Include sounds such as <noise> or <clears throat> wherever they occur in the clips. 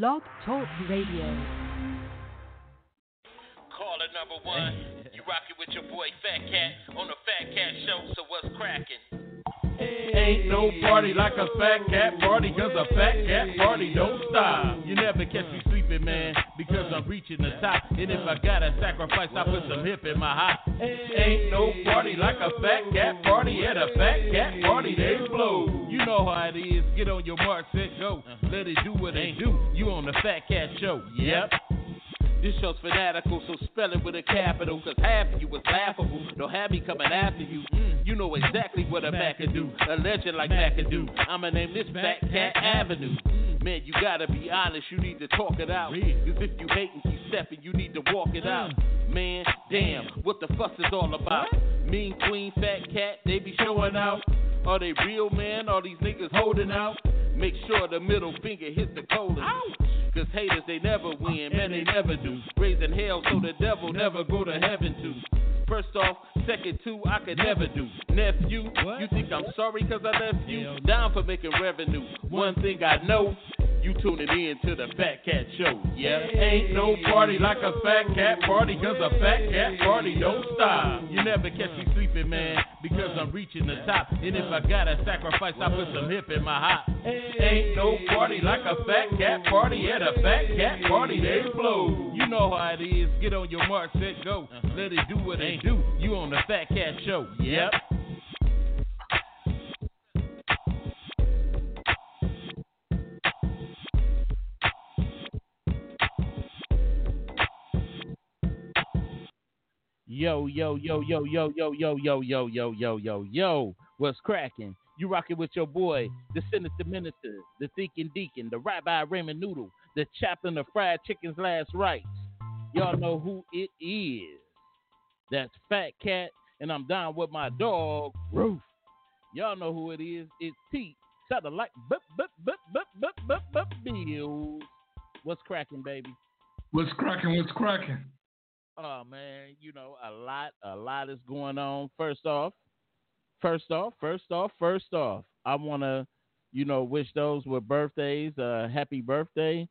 Blog Talk Radio. Caller number one, you rockin' with your boy Fat Cat on the Fat Cat Show. So what's crackin'? Ain't no party like a fat cat party, cause a fat cat party don't stop. You never catch me sleeping, man, because I'm reaching the top. And if I gotta sacrifice, I put some hip in my hop. Ain't no party like a fat cat party, at a fat cat party they blow. You know how it is, get on your mark, set, go. Let it do what it do. You on the Fat Cat Show, yep. This show's fanatical, so spell it with a capital. Cause half of you was laughable. Don't have me coming after you. Mm, you know exactly what a Mac can do. A legend like Mac can do. I'ma name this Fat Cat Avenue. Man, you gotta be honest, you need to talk it out. Cause if you hate hating, keep stepping, you need to walk it out. Man, damn, what the fuss is all about? Mean Queen, Fat Cat, they be showing out. Are they real, man? Are these niggas holding out? Make sure the middle finger hit the colon. Cause haters, they never win, man, they never do. Raising hell so the devil never go to heaven too. First off, second two, I could never do. Nephew, you think I'm sorry cause I left you? Down for making revenue. One thing I know, you tuning in to the Fat Cat Show, yeah? Ain't no party like a fat cat party, cause a fat cat party don't stop. You never catch me sleeping, man, because I'm reaching the top. And if I gotta sacrifice, I put some hip in my hop. Ain't no party like a fat cat party, at a fat cat party they blow. You know how it is, get on your mark, set, go. Let it do what it do. You on the Fat Cat Show, yep. Yo, yo, yo, yo, yo, yo, yo, yo, yo, yo, yo, yo, yo. What's cracking? You rocking with your boy, the Sinister Minister, the Thinking Deacon, the Rabbi Raymond Noodle, the Chaplain of Fried Chicken's Last Rites. Y'all know who it is. That's Fat Cat, and I'm down with my dog, Roof. Y'all know who it is. It's Pete. Satellite, bup, bup, bup, bup, bup, bup, bup, bills. What's cracking, baby? What's cracking? What's cracking? Oh man, you know a lot, a lot is going on. First off, first off, first off, first off, I want to, you know, wish those with birthdays a happy birthday,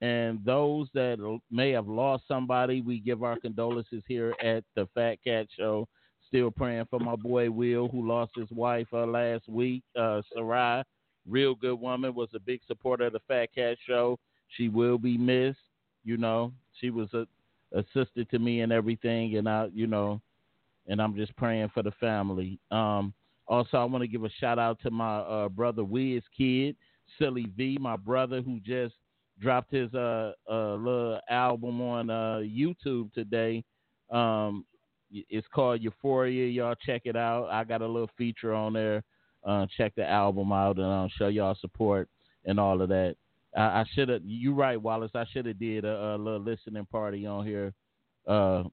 and those that may have lost somebody, we give our condolences here at the Fat Cat Show. Still praying for my boy Will, who lost his wife uh, last week. Uh, Sarai, real good woman, was a big supporter of the Fat Cat Show. She will be missed. You know, she was a sister to me and everything, and I, you know, and I'm just praying for the family. Um, also, I want to give a shout out to my uh, brother Wiz Kid, Silly V, my brother who just dropped his uh, uh little album on uh YouTube today. Um, it's called Euphoria. Y'all check it out. I got a little feature on there. Uh, check the album out and I'll show y'all support and all of that. I, I should have. You right, Wallace. I should have did a, a little listening party on here, uh,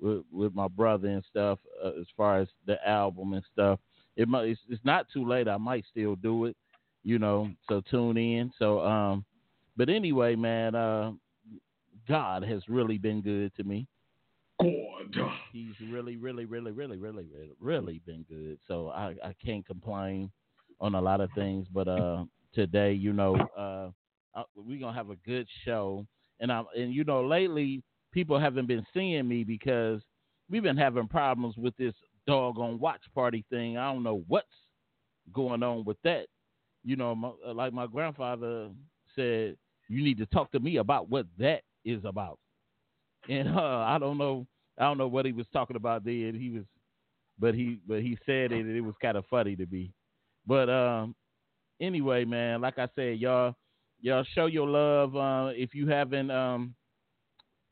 with, with my brother and stuff. Uh, as far as the album and stuff, it might. It's, it's not too late. I might still do it. You know. So tune in. So um, but anyway, man. Uh, God has really been good to me. God. He's really, really, really, really, really, really, really been good. So I, I can't complain on a lot of things. But uh, today, you know, uh, we're gonna have a good show. And I and you know, lately people haven't been seeing me because we've been having problems with this doggone watch party thing. I don't know what's going on with that. You know, my, like my grandfather said, you need to talk to me about what that is about. And <laughs> uh, I don't know, I don't know what he was talking about then. He was, but he, but he said it. It was kind of funny to me. But um, anyway, man, like I said, y'all, y'all show your love. Uh, if you haven't um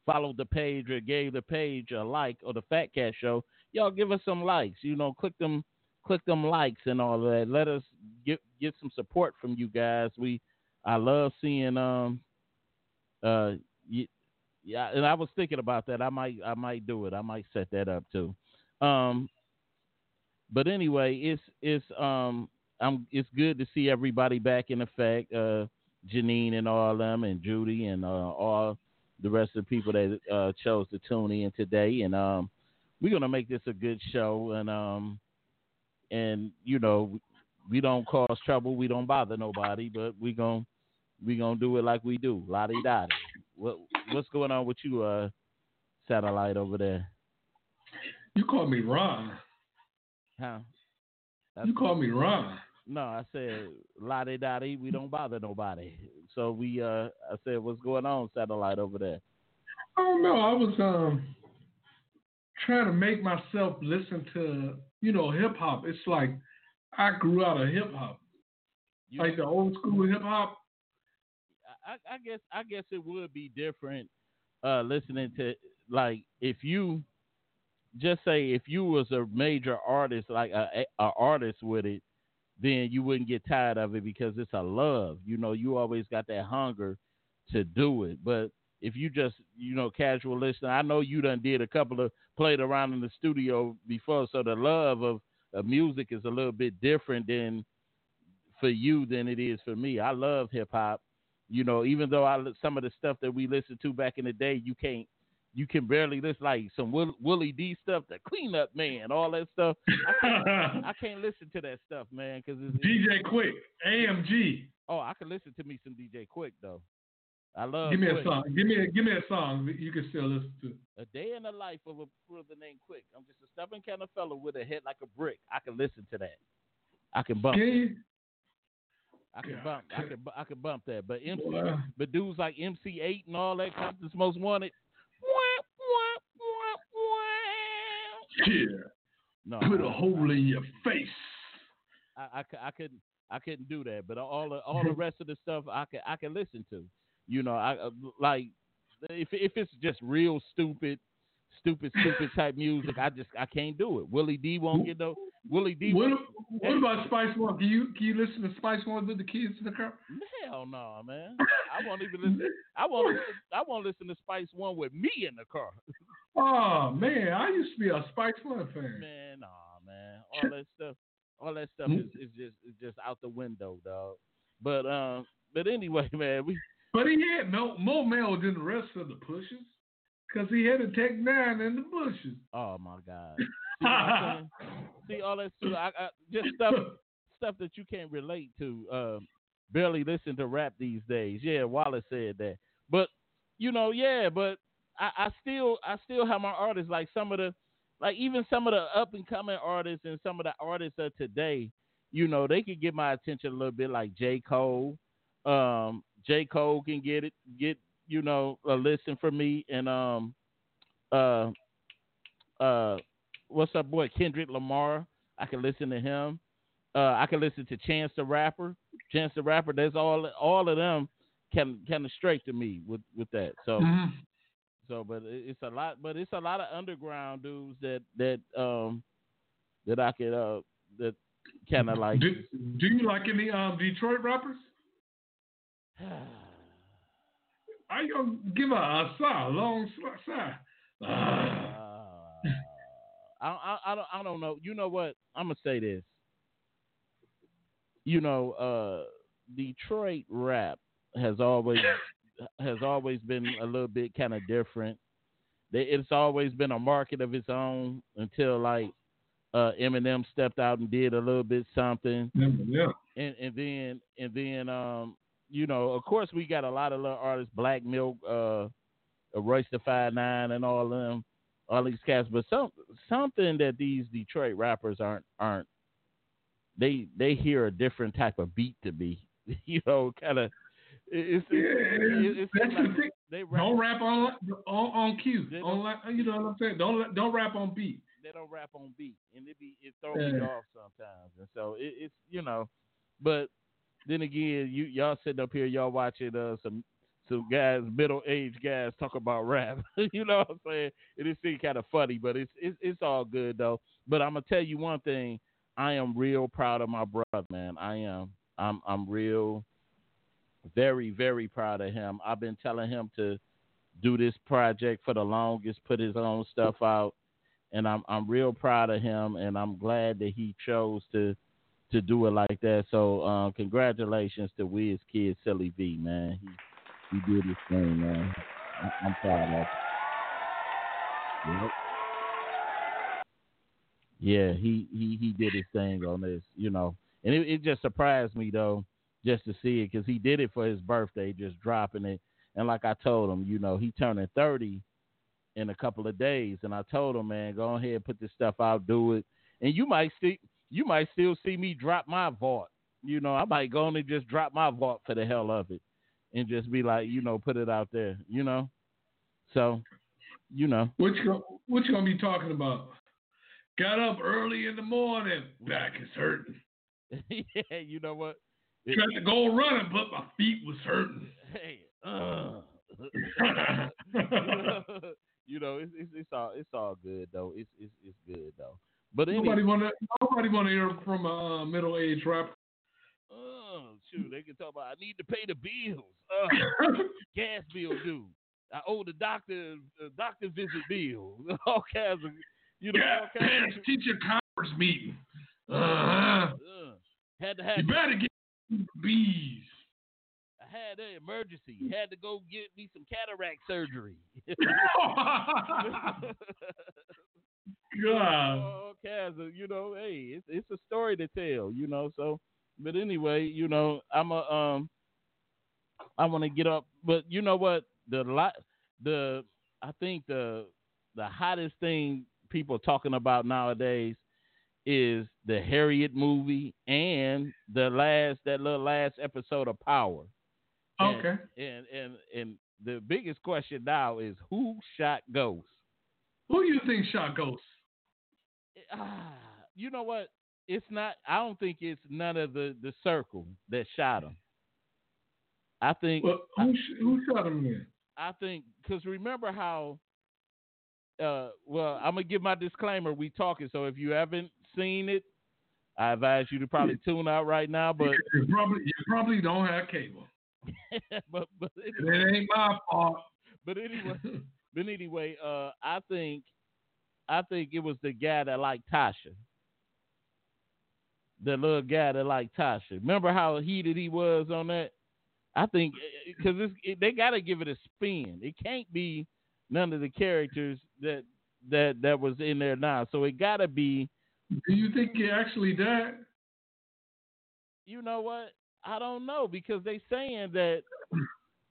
followed the page or gave the page a like or the Fat Cat Show, y'all give us some likes. You know, click them, click them likes and all that. Let us get get some support from you guys. We, I love seeing um, uh, yeah, and I was thinking about that. I might, I might do it. I might set that up too. Um, but anyway, it's it's um, I'm it's good to see everybody back in effect. Uh, Janine and all them, and Judy and uh, all the rest of the people that uh, chose to tune in today. And um, we're gonna make this a good show. And um, and you know, we don't cause trouble. We don't bother nobody. But we gonna we gonna do it like we do, lottie dottie. What what's going on with you, uh, satellite over there? You call me Ron. Huh? You call me Ron. No, I said lottie dottie. We don't bother nobody. So we, uh, I said, what's going on, satellite over there? I don't know. I was um trying to make myself listen to you know hip hop. It's like I grew out of hip hop, like the old school hip hop. I, I guess I guess it would be different uh, listening to like if you just say if you was a major artist like a, a artist with it then you wouldn't get tired of it because it's a love you know you always got that hunger to do it but if you just you know casual listener i know you done did a couple of played around in the studio before so the love of, of music is a little bit different than for you than it is for me i love hip-hop you know, even though I some of the stuff that we listened to back in the day, you can't, you can barely listen like some Will, Willie D stuff, the Cleanup Man, all that stuff. I can't, <laughs> I can't listen to that stuff, man, because it's, DJ Quik, AMG. Oh, I can listen to me some DJ Quik though. I love. Give me Quik. a song. Give me a give me a song you can still listen to. A day in the life of a brother named Quick. I'm just a stubborn kind of fellow with a head like a brick. I can listen to that. I can bump. Can? I can God. bump. I can. I can bump that. But MC, Boy. but dudes like MC Eiht and all that, Compton's Most Wanted. Yeah. No, Put a I- hole in your face. I, I, I couldn't. I couldn't do that. But all the all the <laughs> rest of the stuff, I can I can listen to. You know, I uh, like if if it's just real stupid, stupid, stupid type music, I just I can't do it. Willie D won't get no. Willie D. What, what about Spice One? Can you can you listen to Spice One with the kids in the car? Hell no, man. I won't even listen. I won't. I won't listen to Spice One with me in the car. Oh man, I used to be a Spice One fan. Man, nah, man. All that stuff, all that stuff is, is just is just out the window, dog. But um, but anyway, <laughs> man, we But he had no more mail than the rest of the pushes, cause he had a Tech Nine in the bushes. oh my god. <laughs> See, what I'm saying? See all that stuff, I, I, just stuff stuff that you can't relate to. Um, barely listen to rap these days. Yeah, Wallace said that. But you know, yeah, but I, I still I still have my artists like some of the like even some of the up and coming artists and some of the artists of today, you know, they could get my attention a little bit like J. Cole. Um, J. Cole can get it get, you know, a listen for me and um uh uh what's up boy Kendrick Lamar. I can listen to him. Uh, I can listen to Chance the Rapper. Chance the Rapper. There's all all of them kind kind of straight to me with with that. So Mhm. so, but it's a lot. But it's a lot of underground dudes that that um that I could uh that kind of like. Do, do you like any um Detroit rappers? <sighs> I gonna give a, a sigh, a long sigh. Uh, I, I I don't I don't know. You know what? I'm gonna say this. You know, uh, Detroit rap has always <coughs> has always been a little bit kind of different. It's always been a market of its own until like uh, Eminem stepped out and did a little bit something, yeah. and and then and then um you know of course we got a lot of little artists, Black Milk, uh, Royce the Five Nine, and all them, all these cats. But some something that these Detroit rappers aren't aren't they they hear a different type of beat to me. <laughs> you know, kind of. It's, Yeah, it's, it's like the they rap, Don't rap on on, on cue. On like, you know what I'm saying? Don't don't rap on beat. they don't rap on beat, and it be it throw me off sometimes. And so it, it's you know, but then again, you y'all sitting up here, y'all watching uh some some guys, middle aged guys talk about rap. <laughs> you know what I'm saying? It is seem kind of funny, but it's, it's it's all good though. But I'm gonna tell you one thing: I am real proud of my brother, man. I am. I'm I'm real, very very proud of him. I've been telling him to do this project for the longest, put his own stuff out and I'm I'm real proud of him, and I'm glad that he chose to to do it like that. So uh, congratulations to Wiz Kid Silly V, man. He he did his thing, man. I, I'm proud of him. Yep. Yeah, he, he he did his thing on this, you know, and it, it just surprised me though just to see it because he did it for his birthday, just dropping it. And like I told him, you know, he turning thirty in a couple of days, and I told him, man, go ahead, put this stuff out, do it, and you might see, you might still see me drop my vault. You know, I might go and just drop my vault for the hell of it, and just be like, you know, put it out there, you know. So, you know, what you what you gonna be talking about? Got up early in the morning, back is hurting. <laughs> yeah, you know what? Tried to go running, but my feet was hurting. Hey, <laughs> uh. <laughs> you know, it's, it's, it's all it's all good though. It's it's it's good though. But nobody wanna nobody wanna hear from a uh, middle aged rapper. Oh shoot, they can talk about I need to pay the bills. Uh, <laughs> gas bill due. I owe the doctor the doctor visit bill. <laughs> All kinds of you know. Yeah, all kinds of, <laughs> teacher conference meeting. Uh-huh. Uh, had to have. You better get bees. I had an emergency. Had to go get me some cataract surgery. God. Kinds of, you know, hey, it's it's a story to tell, you know. So, but anyway, you know, I'm a um, I want to get up, but you know what? The lot, the I think the the hottest thing people are talking about nowadays is the Harriet movie and the last that little last episode of Power. Okay. And and and the biggest question now is who shot Ghost? Who do you think shot Ghost? Ah, you know what? It's not. I don't think it's none of the the circle that shot him. I think. Well, who who shot him then? I think because remember how. Uh, well, I'm gonna give my disclaimer. We talking, so if you haven't seen it, I advise you to probably tune out right now. But you probably you probably don't have cable. <laughs> but but anyway, it ain't my fault. But anyway, <laughs> but anyway, uh, I think I think it was the guy that liked Tasha. The little guy that liked Tasha. Remember how heated he was on that? I think because eh, it, they got to give it a spin. It can't be none of the characters that that that was in there now. So it got to be do you think he actually died? You know what? I don't know because they saying that.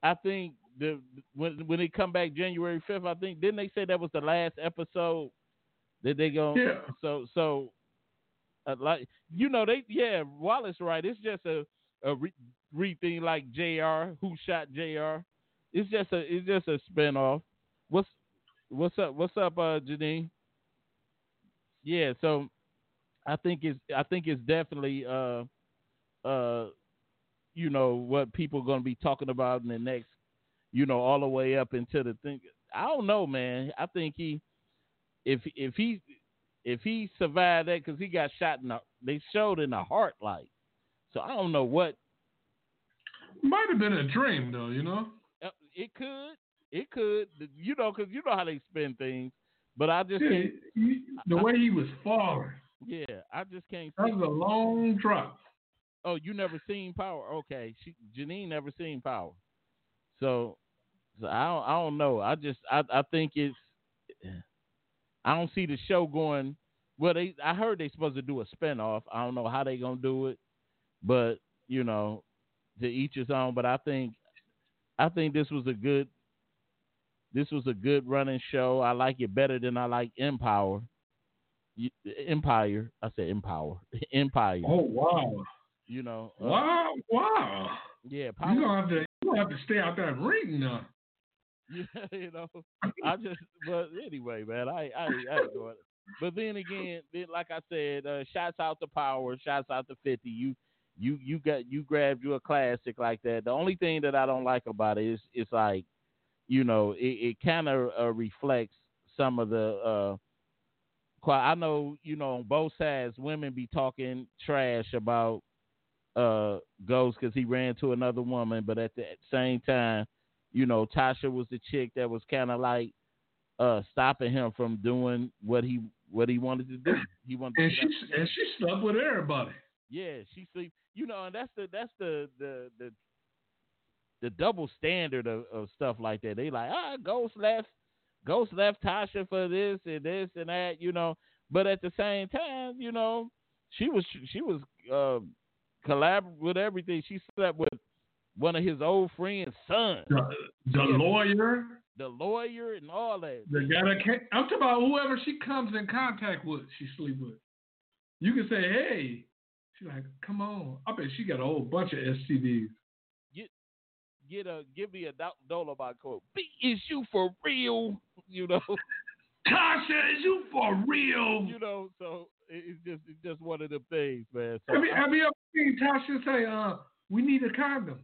I think the when when they come back January fifth, I think didn't they say that was the last episode that they go? Yeah. So so, uh, like you know they yeah Wallace right. It's just a a re, re thing like Jr. Who shot Jr. It's just a it's just a spinoff. What's what's up? What's up, uh, Janine? Yeah. So I think it's I think it's definitely uh uh you know what people are going to be talking about in the next you know all the way up into the thing. I don't know, man. I think he if if he if he survived that because he got shot in the they showed in the heart like so I don't know what. Might have been a dream though, you know. It could, it could, you know, because you know how they spend things. But I just yeah, he, the I, way he was falling. Yeah, I just can't. That was a long drop. Oh, you never seen Power? Okay, she, Janine never seen Power. So, so I don't, I don't know. I just I I think it's I don't see the show going. Well, they I heard they supposed to do a spinoff. I don't know how they gonna do it, but you know, to each his own. But I think I think this was a good this was a good running show. I like it better than I like Empower. Empire. I said Empower. <laughs> Empire. Oh wow. You know. Uh, wow, wow. Yeah, power. You gonna have to you gonna have to stay out that ring now. <laughs> You know. I just but anyway, man, I I I it. But then again, then, like I said, uh, shouts out to Power, shouts out to Fifty. You you you got you grabbed you a classic like that. The only thing that I don't like about it is it's like, you know, it, it kind of uh, reflects some of the uh, I know, you know, on both sides, women be talking trash about uh Ghost because he ran to another woman, but at the same time, you know, Tasha was the chick that was kind of like uh stopping him from doing what he what he wanted to do. He wanted and she and she slept with everybody. Yeah, she sleep. You know, and that's the that's the the the the double standard of, of stuff like that. They like, ah, Ghost left Ghost left Tasha for this and this and that, you know. But at the same time, you know, she was she was uh, collab with everything. She slept with one of his old friends' sons. The, the lawyer. The lawyer and all that. The guy I'm talking about whoever she comes in contact with, she sleep with. You can say, hey. She's like, come on. I bet she got a whole bunch of STDs. Get, get a, give me a Dolomite quote. B, is you for real? You know. <laughs> Tasha, is you for real? You know, so it's just it's just one of the things, man. So have, you, have you ever seen Tasha say, uh, we need a condom?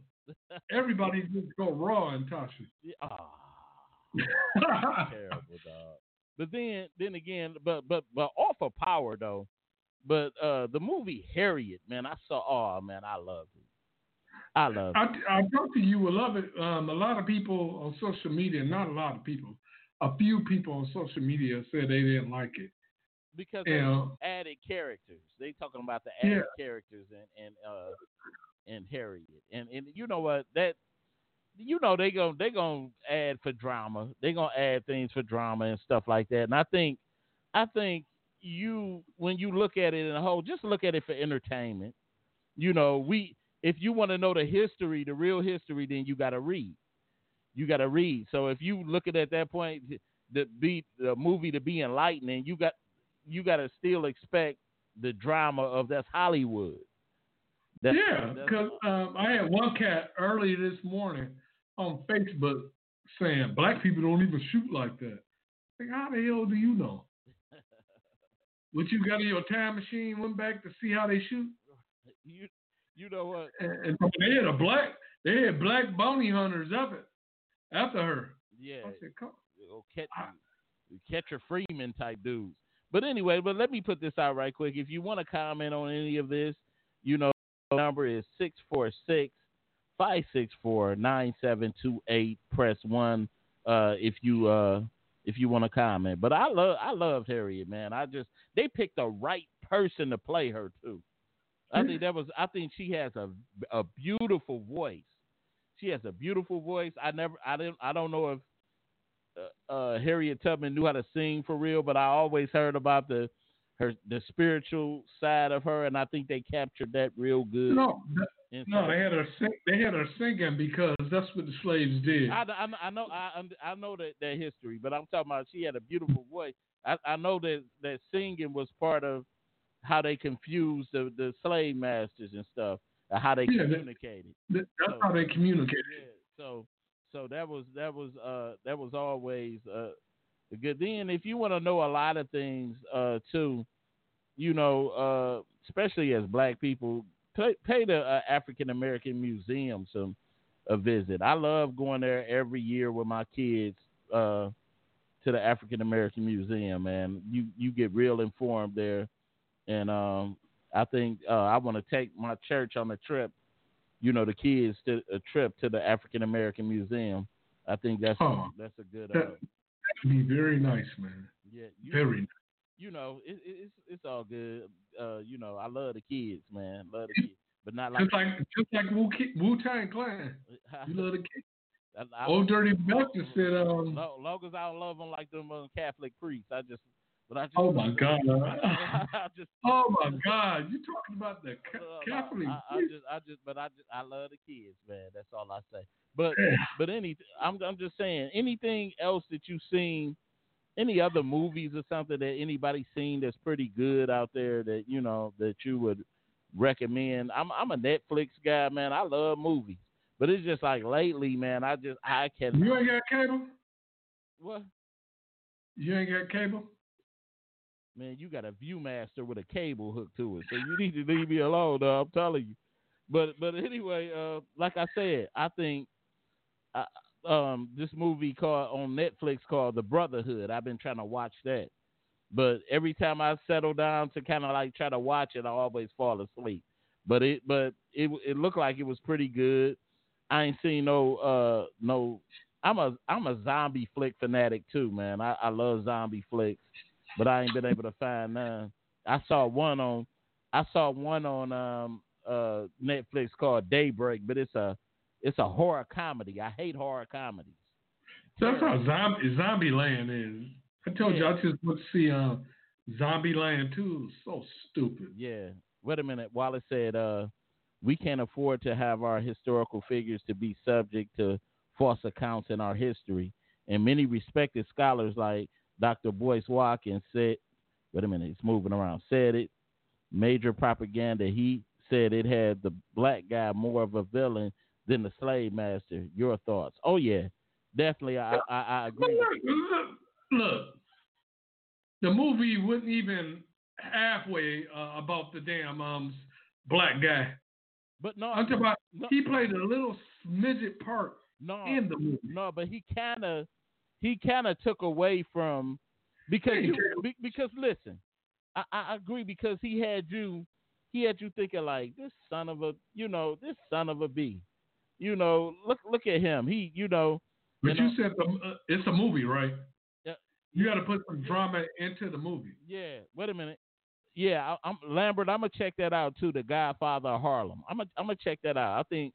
Everybody just go raw in Tasha. Yeah, oh. <laughs> terrible dog. But then then again, but but but off of power though. But uh the movie Harriet, man, I saw oh man, I loved it. I love it. I, I talked to you will love it. Um, a lot of people on social media, not a lot of people, a few people on social media said they didn't like it because yeah. added characters. They talking about the added yeah. characters and and uh and Harriet. And and you know what that you know they going they gonna add for drama. They gonna add things for drama and stuff like that. And I think I think you when you look at it in a whole, just look at it for entertainment. You know, we if you want to know the history, the real history, then you got to read. You got to read. So if you look at at that point, the be the movie to be enlightening, you got you got to still expect the drama of that's Hollywood. Yeah, because um, I had one cat early this morning on Facebook saying black people don't even shoot like that. Like, how the hell do you know? <laughs> what you got in your time machine? Went back to see how they shoot. <laughs> You, you know what? And, and they had a black, they had black bounty hunters up it after her. Yeah. I said, come. Catch, Catcher Freeman type dudes. But anyway, but let me put this out right quick. If you want to comment on any of this, you know, number is 646 564 9728. Press 1 uh, if you uh, if you want to comment. But I love I love Harriet, man. I just they picked the right person to play her too. I think that was I think she has a a beautiful voice. She has a beautiful voice. I never I didn't I don't know if uh, uh, Harriet Tubman knew how to sing for real, but I always heard about the her the spiritual side of her, and I think they captured that real good. No, no, they had her sing, they had her singing because that's what the slaves did. I, I, I know I I know that that history, but I'm talking about she had a beautiful voice. I, I know that that singing was part of how they confused the, the slave masters and stuff, how they yeah, communicated. That, that's so, how they communicated. Yeah, so so that was that was uh that was always uh. Then if you want to know a lot of things uh too, you know, uh especially as black people, pay, pay the uh, African American Museum some a visit. I love going there every year with my kids uh to the African American Museum, and You you get real informed there, and um, I think uh, I want to take my church on a trip you know the kids to a trip to the African American Museum. I think that's huh. a, that's a good. Uh, that, be very nice, man. Yeah, you, very. Nice. You know, it, it's it's all good. Uh, you know, I love the kids, man. Love the kids, but not like just like just like Wu Wu Tang Clan. You love the kids. <laughs> I, I, Ol' Dirty Bastard <laughs> said, um, long as I don't love them like them uh, Catholic priests, I just but I just, oh my God! <laughs> just, <laughs> oh my God! You're talking about the Catholic? I, I, just, I just, but I just, I love the kids, man. That's all I say. But, but any, I'm, I'm just saying, anything else that you've seen, any other movies or something that anybody seen that's pretty good out there that you know that you would recommend? I'm, I'm a Netflix guy, man. I love movies, but it's just like lately, man. I just, I can't. You ain't got cable. What? You ain't got cable man, you got a ViewMaster with a cable hooked to it, so you need to leave me alone. Though, I'm telling you. But but anyway, uh, like I said, I think uh, um, this movie called on Netflix called The Brotherhood. I've been trying to watch that, but every time I settle down to kind of like try to watch it, I always fall asleep. But it but it it looked like it was pretty good. I ain't seen no uh no. I'm a I'm a zombie flick fanatic too, man. I, I love zombie flicks but I ain't been able to find none. I saw one on I saw one on um uh Netflix called Daybreak, but it's a it's a horror comedy. I hate horror comedies. That's how Zombieland is. I told yeah. you I just went to see uh, Zombieland too. So stupid. Yeah. Wait a minute. Wallace said uh we can't afford to have our historical figures to be subject to false accounts in our history. And many respected scholars like Dr. Boyce Watkins said, wait a minute, it's moving around, said it, major propaganda. He said it had the black guy more of a villain than the slave master. Your thoughts? Oh, yeah, definitely. I, I, I agree. Look, the movie wasn't even halfway uh, about the damn um, black guy. But no, I'm talking about no, he played a little midget part no, in the movie. No, but he kind of he kind of took away from because you, because listen, I, I agree because he had you he had you thinking like this son of a you know this son of a b, you know look look at him he you know. But you, know, said the, uh, it's a movie, right? Yeah. You got to put some drama into the movie. Yeah. Wait a minute. Yeah, I, am Lambert. I'm gonna check that out too. The Godfather of Harlem. I'm gonna I'm gonna check that out. I think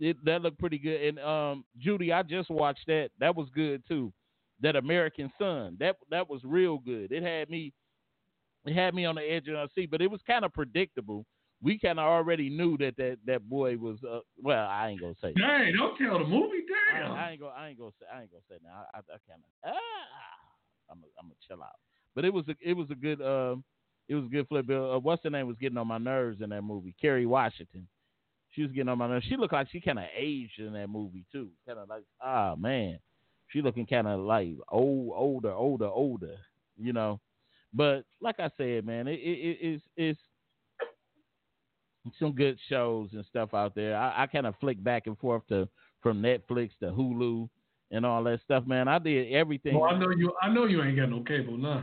it, that looked pretty good. And um, Judy, I just watched that. That was good too. That American Son. That that was real good. It had me. It had me on the edge of my seat, but it was kind of predictable. We kind of already knew that that that boy was. Uh, well, I ain't gonna say. Dang! Don't tell the movie. Damn. I, I ain't gonna. I ain't gonna say. I ain't gonna say now. I, I, I kind of. Ah, I'm. I'm gonna chill out. But it was a. It was a good. Um, it was a good flip. Uh, what's her name was getting on my nerves in that movie? Kerry Washington. She was getting on my nerves. She looked like she kind of aged in that movie too. Kind of like, ah man, she looking kind of like old, older, older, older. You know, but like I said, man, it, it, it's it's some good shows and stuff out there. I, I kind of flick back and forth to from Netflix to Hulu and all that stuff, man. I did everything. Well, I know you. I know you ain't got no cable, nah.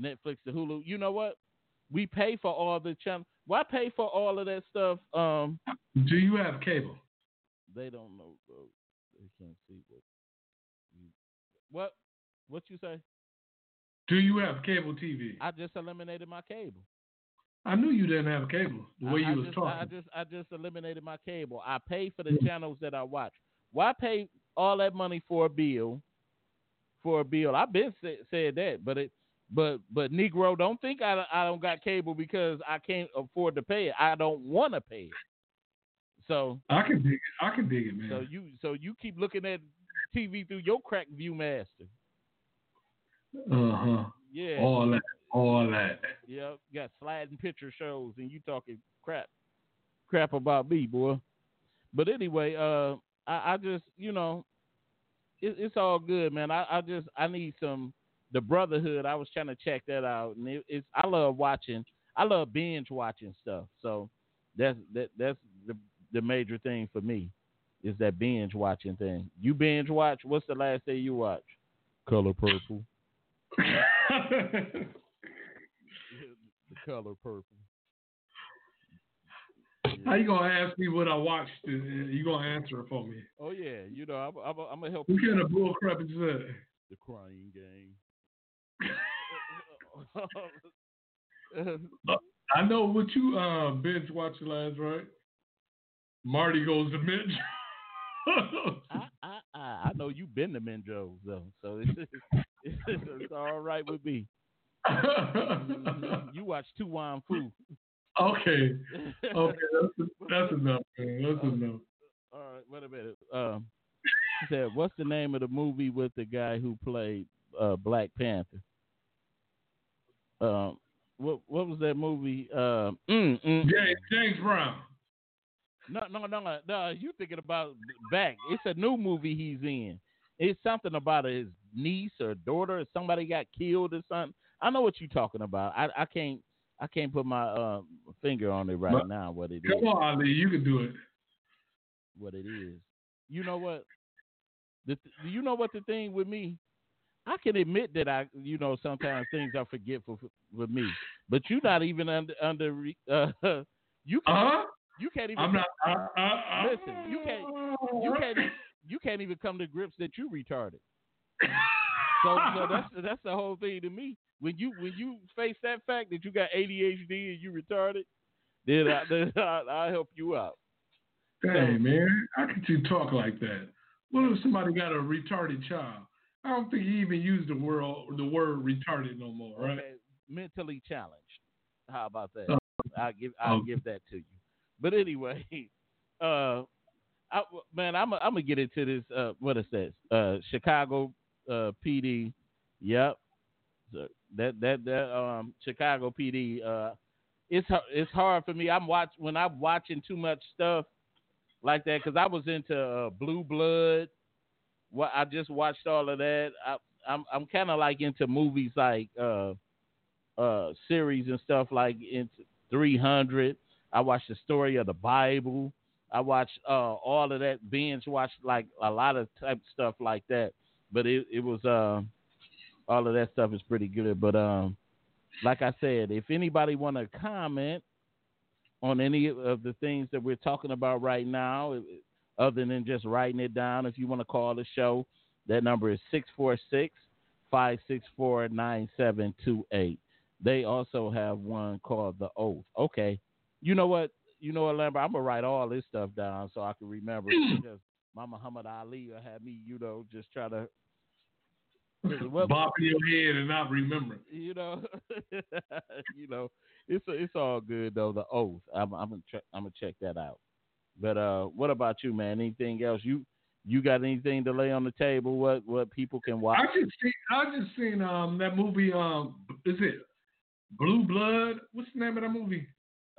Netflix to Hulu. You know what? We pay for all the channel. Why pay for all of that stuff? Um, Do you have cable? They don't know. Bro. They can't see what. What? What you say? Do you have cable TV? I just eliminated my cable. I knew you didn't have cable. The way I, you I was just, talking. I just I just eliminated my cable. I pay for the channels that I watch. Why pay all that money for a bill? For a bill, I've been say, said that, but it but but Negro, don't think I, I don't got cable because I can't afford to pay it. I don't want to pay it. So I can dig it. I can dig it, man. So you so you keep looking at TV through your crack ViewMaster. Uh huh. Yeah. All that. All that. Yeah. Got sliding picture shows, and you talking crap, crap about me, boy. But anyway, uh, I, I just you know, it, it's all good, man. I, I just I need some the Brotherhood. I was trying to check that out, and it, it's I love watching. I love binge watching stuff. So that's that that's the the major thing for me is that binge watching thing. You binge watch. What's the last day you watch? Color Purple. <laughs> the Color Purple. How you gonna ask me what I watched? You gonna answer it for me? Oh yeah, you know I'm, I'm, I'm gonna help. What kind of bull crap is that? The Crying Game. <laughs> I know what you uh, binge watching last, right? Marty goes to Minjo. I, I, I, know you've been to Minjo's though, so it's, it's, it's all right with me. you watch To Wong Foo. Okay, okay, that's that's enough, man. That's enough. All right, wait a minute. Um, said, what's the name of the movie with the guy who played uh, Black Panther? Um, what what was that movie? Uh, mm, mm, James, James Brown. No, no, no, no. You thinking about back? It's a new movie he's in. It's something about his niece or daughter or somebody got killed or something. I know what you're talking about. I, I can't I can't put my uh, finger on it right but, now. What it come is. on, Ali, you can do it. What it is. You know what? The, you know what the thing with me? I can admit that I, you know, sometimes things are forgetful with me. But you're not even under under. Uh, <laughs> you can't. Uh-huh. You can't even. I'm not. Uh, uh, listen, you can't. You can't. You can't even come to grips that you retarded. so, so that's <laughs> that's the whole thing to me. When you when you face that fact that you got ADHD and you retarded, then I, then <laughs> I, I'll help you out. Hey so, man, how could you talk like that? What if somebody got a retarded child? I don't think he even used the word the word retarded no more, right? Okay. Mentally challenged. How about that? Uh, I'll give I'll give that to you. But anyway, <laughs> uh, I, man, I'm I'm gonna get into this. Uh, what is that? Uh, Chicago uh, PD. Yep. So that that that um Chicago PD. Uh, it's it's hard for me. I'm watch when I'm watching too much stuff like that because I was into uh, Blue Blood. What I just watched all of that. I, I'm I'm kind of like into movies like uh uh series and stuff like into 300. I watched the story of the Bible. I watched uh all of that binge watched like a lot of type stuff like that. But it it was uh all of that stuff is pretty good. But um like I said, if anybody want to comment on any of the things that we're talking about right now, other than just writing it down, if you want to call the show, that number is 646 564 9728. They also have one called The Oath. Okay. You know what? You know what, Lambert? I'm to write all this stuff down so I can remember <clears throat> because my Muhammad Ali will have me, you know, just try to what, Bop in your head and not remember. You know, <laughs> you know, it's it's all good though. The oath, I'm I'm gonna check, I'm gonna check that out. But uh, what about you, man? Anything else? You you got anything to lay on the table? What what people can watch? I just seen I just seen um that movie um is it Blue Blood? What's the name of that movie?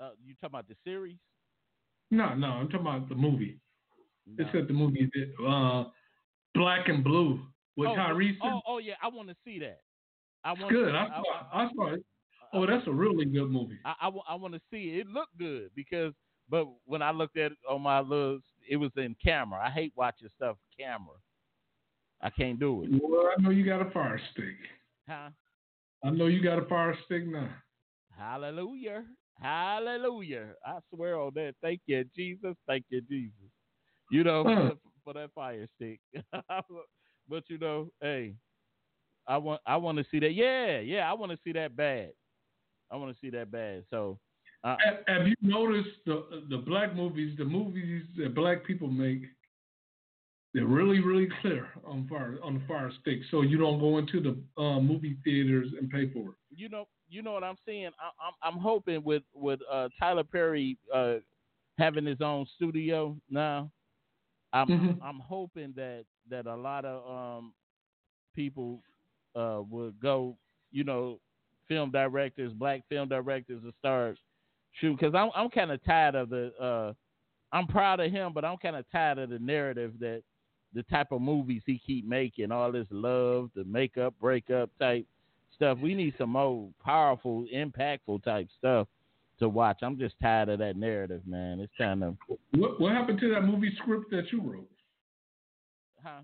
Uh, you talking about the series? No, no, I'm talking about the movie. No. It said the movie uh Black and Blue with oh, Tyrese. Oh, oh yeah, I want to see that. I want. Good. I, saw. I, I saw it. Oh, that's a really good movie. I, I, I want to see it. It looked good because, but when I looked at it on my little, it was in camera. I hate watching stuff camera. I can't do it. Well, I know you got a fire stick. Huh? I know you got a fire stick now. Hallelujah. Hallelujah. I swear on that. Thank you, Jesus. Thank you, Jesus. You know, for, for that fire stick. <laughs> but you know, hey, I want I want to see that. Yeah, yeah, I want to see that bad. I want to see that bad. So, uh, have, have, you noticed the the black movies, the movies that black people make? They're really, really clear on fire on the fire stick, so you don't go into the uh, movie theaters and pay for it. You know, you know what I'm saying. I, am I'm, I'm hoping with with uh, Tyler Perry uh, having his own studio now. I'm mm-hmm. I'm hoping that that a lot of um, people uh, would go, you know, film directors, black film directors, to start shoot because I'm I'm kind of tired of the. Uh, I'm proud of him, but I'm kind of tired of the narrative that the type of movies he keep making, all this love, the makeup, breakup type stuff. We need some more powerful, impactful type stuff to watch. I'm just tired of that narrative, man. It's kind of what, what happened to that movie script that you wrote? Huh?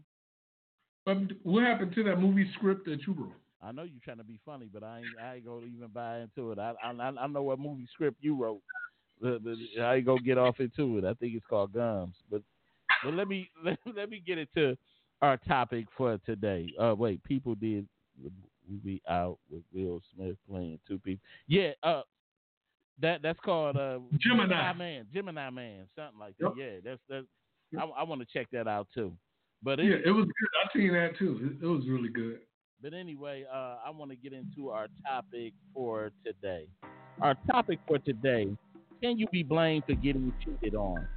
But what happened to that movie script that you wrote? I know you're trying to be funny, but I ain't, I ain't gonna even buy into it. I, I, I know what movie script you wrote. The, the, I ain't gonna get off into it. I think it's called Gums. But but let me let, <laughs> let me get into our topic for today. Uh, wait, people did movie out with Will Smith playing two people. Yeah, uh, that that's called uh Gemini. Gemini Man, Gemini Man, something like that. Yep. Yeah, that's that. Yep. I, I want to check that out too. But yeah, it was good. I seen that too. It, it was really good. But anyway, uh, I want to get into our topic for today. Our topic for today: Can you be blamed for getting cheated on?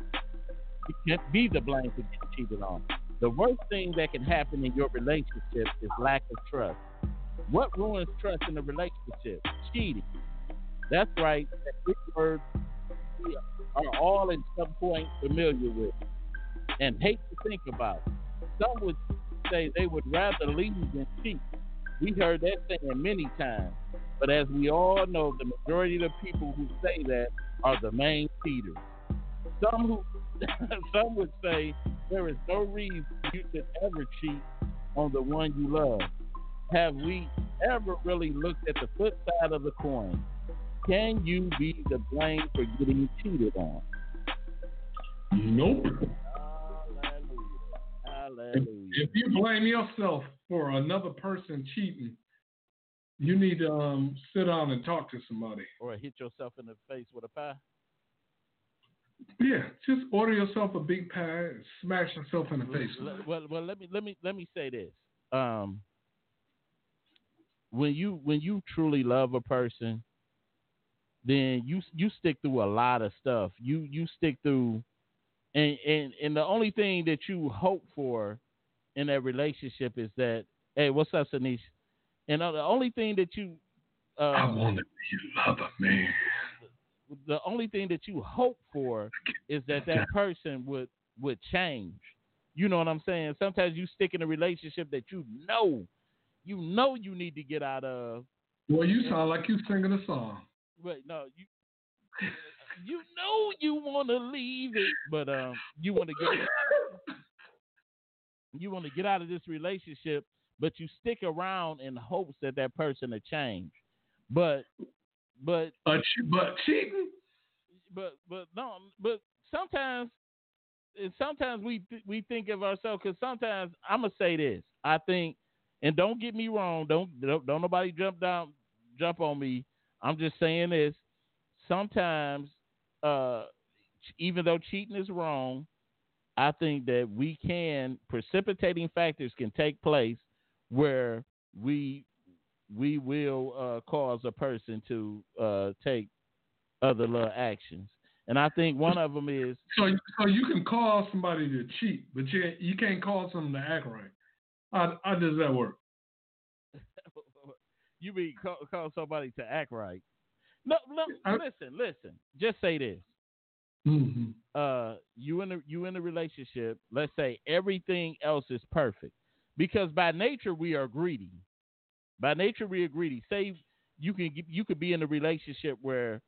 You can't be the blame for getting cheated on. The worst thing that can happen in your relationship is lack of trust. What ruins trust in a relationship? Cheating. That's right. That word we are all at some point familiar with and hate to think about. Some would say they would rather leave than cheat. We heard that saying many times. But as we all know, the majority of the people who say that are the main cheaters. Some who <laughs> some would say there is no reason you should ever cheat on the one you love. Have we ever really looked at the flip side of the coin? Can you be the blame for getting cheated on? Nope. Hallelujah. If, if you blame yourself for another person cheating, you need to um, sit down and talk to somebody. Or hit yourself in the face with a pie. Yeah, just order yourself a big pie, and smash yourself in the face. Well, well, well, let me let me let me say this. Um, when you when you truly love a person, then you you stick through a lot of stuff. You you stick through, and and and the only thing that you hope for in that relationship is that hey, what's up, Sanish? And uh, the only thing that you uh, I want to be love a man. The only thing that you hope for is that that person would would change. You know what I'm saying? Sometimes you stick in a relationship that you know, you know you need to get out of. Well, you sound like you singing a song. But no, you you know you want to leave it, but um, you want to get you want to get out of this relationship, but you stick around in hopes that that person will change. But but but but cheating. But but no, but sometimes sometimes we we think of ourselves because sometimes I'm gonna say this. I think, and don't get me wrong. Don't don't, don't nobody jump down jump on me. I'm just saying this. Sometimes, uh, even though cheating is wrong, I think that we can precipitating factors can take place where we we will uh, cause a person to uh, take other little actions. And I think one of them is so. So you can cause somebody to cheat, but you you can't cause them to act right. How, how does that work? <laughs> you mean call, call, somebody to act right? No, no. I, listen, listen. Just say this. Mm-hmm. Uh, you in a you in a relationship. Let's say everything else is perfect, because by nature we are greedy. By nature we are greedy. Say you can you could be in a relationship where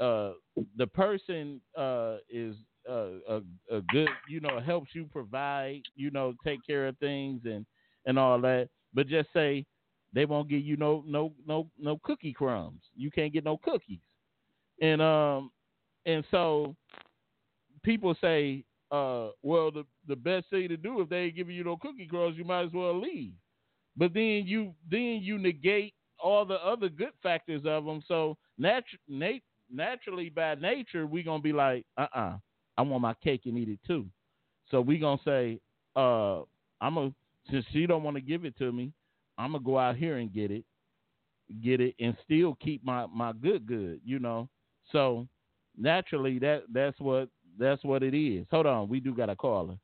uh, the person uh, is uh, a, a good, you know, helps you provide, you know, take care of things and and all that. But just say they won't give you no no no no cookie crumbs. You can't get no cookies, and um and so people say, uh, well, the the best thing to do if they ain't giving you no cookie crumbs, you might as well leave. But then you then you negate all the other good factors of them. So nat- nat- naturally by nature we're gonna be like, uh uh-uh, uh I want my cake and eat it too. So we gonna say, uh, I'm a since she don't want to give it to me, I'm gonna go out here and get it, get it, and still keep my my good good, you know. So naturally that that's what that's what it is. Hold on, we do got a caller.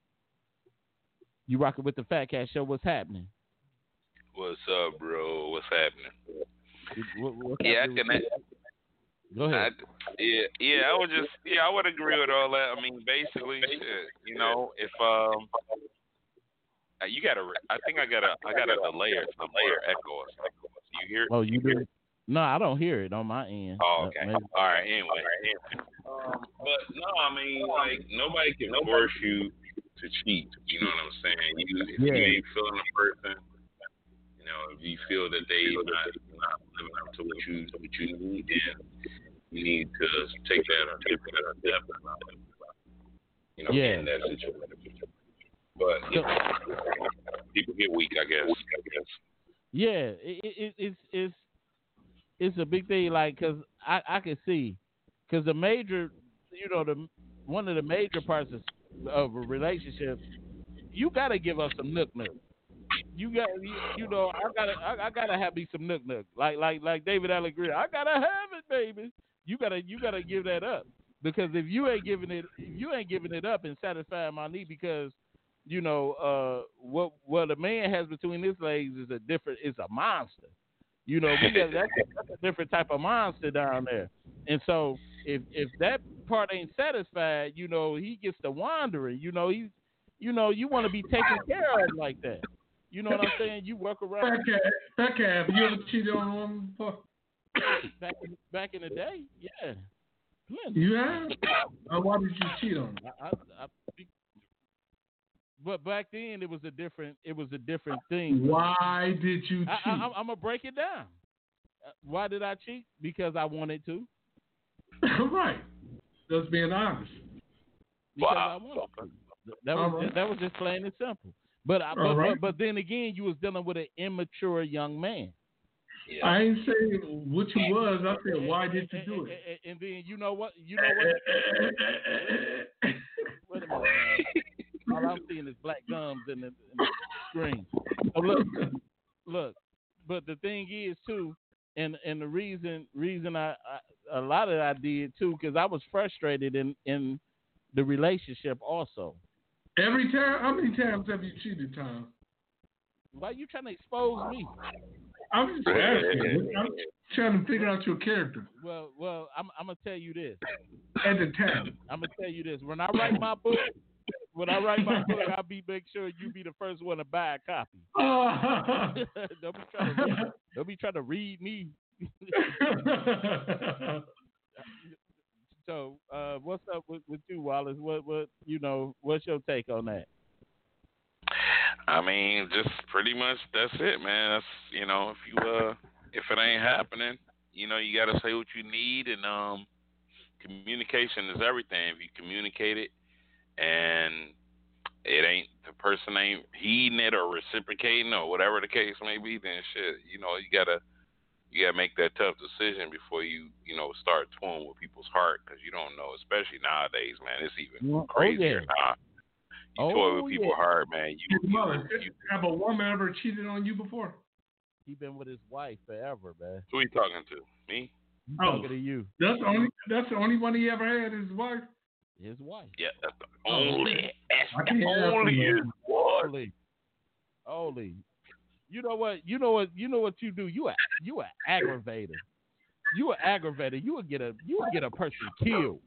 You rocking with the Fat Cat Show? What's happening? What's up, bro? What's happening? What, yeah, I can. Go ahead. I, yeah, yeah, I would just, yeah, I would agree with all that. I mean, basically, shit, you know, if um, uh, you got a, I think I got a, I got a delay or some layer echo or something. You hear? Oh, you do. No, I don't hear it on my end. Oh, okay. Uh, all right. Anyway. Um, but no, I mean, like nobody can force you to cheat. You know what I'm saying? You, if yeah. you ain't feeling a person, you know, if you feel that they not, not living up to what you what you need, then need to take that or take that step. You know, yeah. in that situation. But you know, people get weak, I guess. I guess. Yeah, it, it, it's it's it's a big thing. Like, cause I I can see, cause the major, you know, the one of the major parts of, of a relationship, you gotta give us some nook nook. You got, you, you know, I gotta, I, I, gotta have me some nook nook. Like, like, like David Alan Grier. I gotta have it, baby. You gotta, you gotta give that up because if you ain't giving it, you ain't giving it up and satisfying my need because you know, uh, what what a man has between his legs is a different, is a monster. You know, got, that's, that's a different type of monster down there. And so, if if that part ain't satisfied, you know, he gets to wandering. You know, he's, you know, you want to be taken care of like that. You know what I'm saying? You work around. Back have you ever cheated on a woman before? <coughs> Back in, back in the day, yeah. Plenty. You have? why did you cheat on her? I, I, I, but back then it was a different it was a different thing. Why did you cheat? I, am gonna break it down. Uh, why did I cheat? Because I wanted to. <laughs> right. Just being honest. Because wow. I wanted to. That was right. just, that was just plain and simple. But I, but, right. but, but then again, you was dealing with an immature young man. Yeah. I ain't saying what you was. I said, why did you do it? And, and then you know what? You know what? <laughs> Wait a minute. All I'm seeing is black gums in the, in the screen. So look, look. But the thing is too, and and the reason reason I, I a lot of it I did too because I was frustrated in in the relationship also. Every time, how many times have you cheated, Tom? Why are you trying to expose me? I'm just asking. I'm trying to figure out your character. Well, well, I'm I'm gonna tell you this. At the time, I'm gonna tell you this. When I write my book, when I write my book, I'll be make sure you be the first one to buy a copy. <laughs> <laughs> don't be trying to read, don't be trying to read me. <laughs> so, uh, what's up with, with you, Wallace? What what you know? What's your take on that? I mean, just pretty much that's it, man. That's you know, if you uh, if it ain't happening, you know, you got to say what you need, and um, communication is everything. If you communicate it, and it ain't the person ain't heeding it or reciprocating or whatever the case may be, then shit, you know, you gotta you gotta make that tough decision before you you know start toying with people's heart because you don't know, especially nowadays, man. It's even Oh, crazier yeah. now. You Oh, toy with people's yeah. heart, man. You, you, Mother, you, have a woman ever cheated on you before? He been with his wife forever, man. who you talking to? Me? I'm Oh. talking to you, That's the only. That's the only one he ever had. His wife. his wife. Yeah, that's the Oh, only. That's the only that. is one. Holy, holy. You know what? You know what? You know what you do? You a you a aggravator. You a aggravator. You would get a you would get a person killed.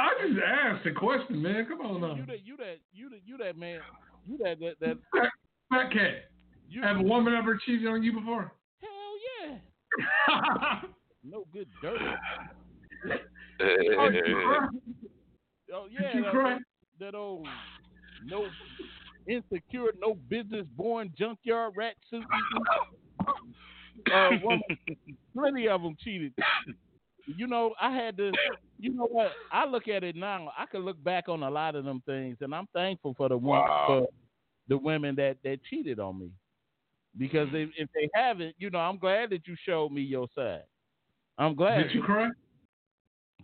I just asked the question, man. Come on now. You that you that you that you that man. You that that that Fat, fat cat. you. Have a woman ever cheated on you before? Hell yeah. <laughs> No good dirt. oh. Oh yeah. Did you that, cry? that old no insecure, no business born junkyard rat suit. <laughs> Uh, woman, plenty of them cheated. You know, I had to. You know what? I look at it now. I can look back on a lot of them things, and I'm thankful for the one Wow. for the women that that cheated on me. Because mm-hmm. if, if they haven't, you know, I'm glad that you showed me your side. I'm glad. Did you cry?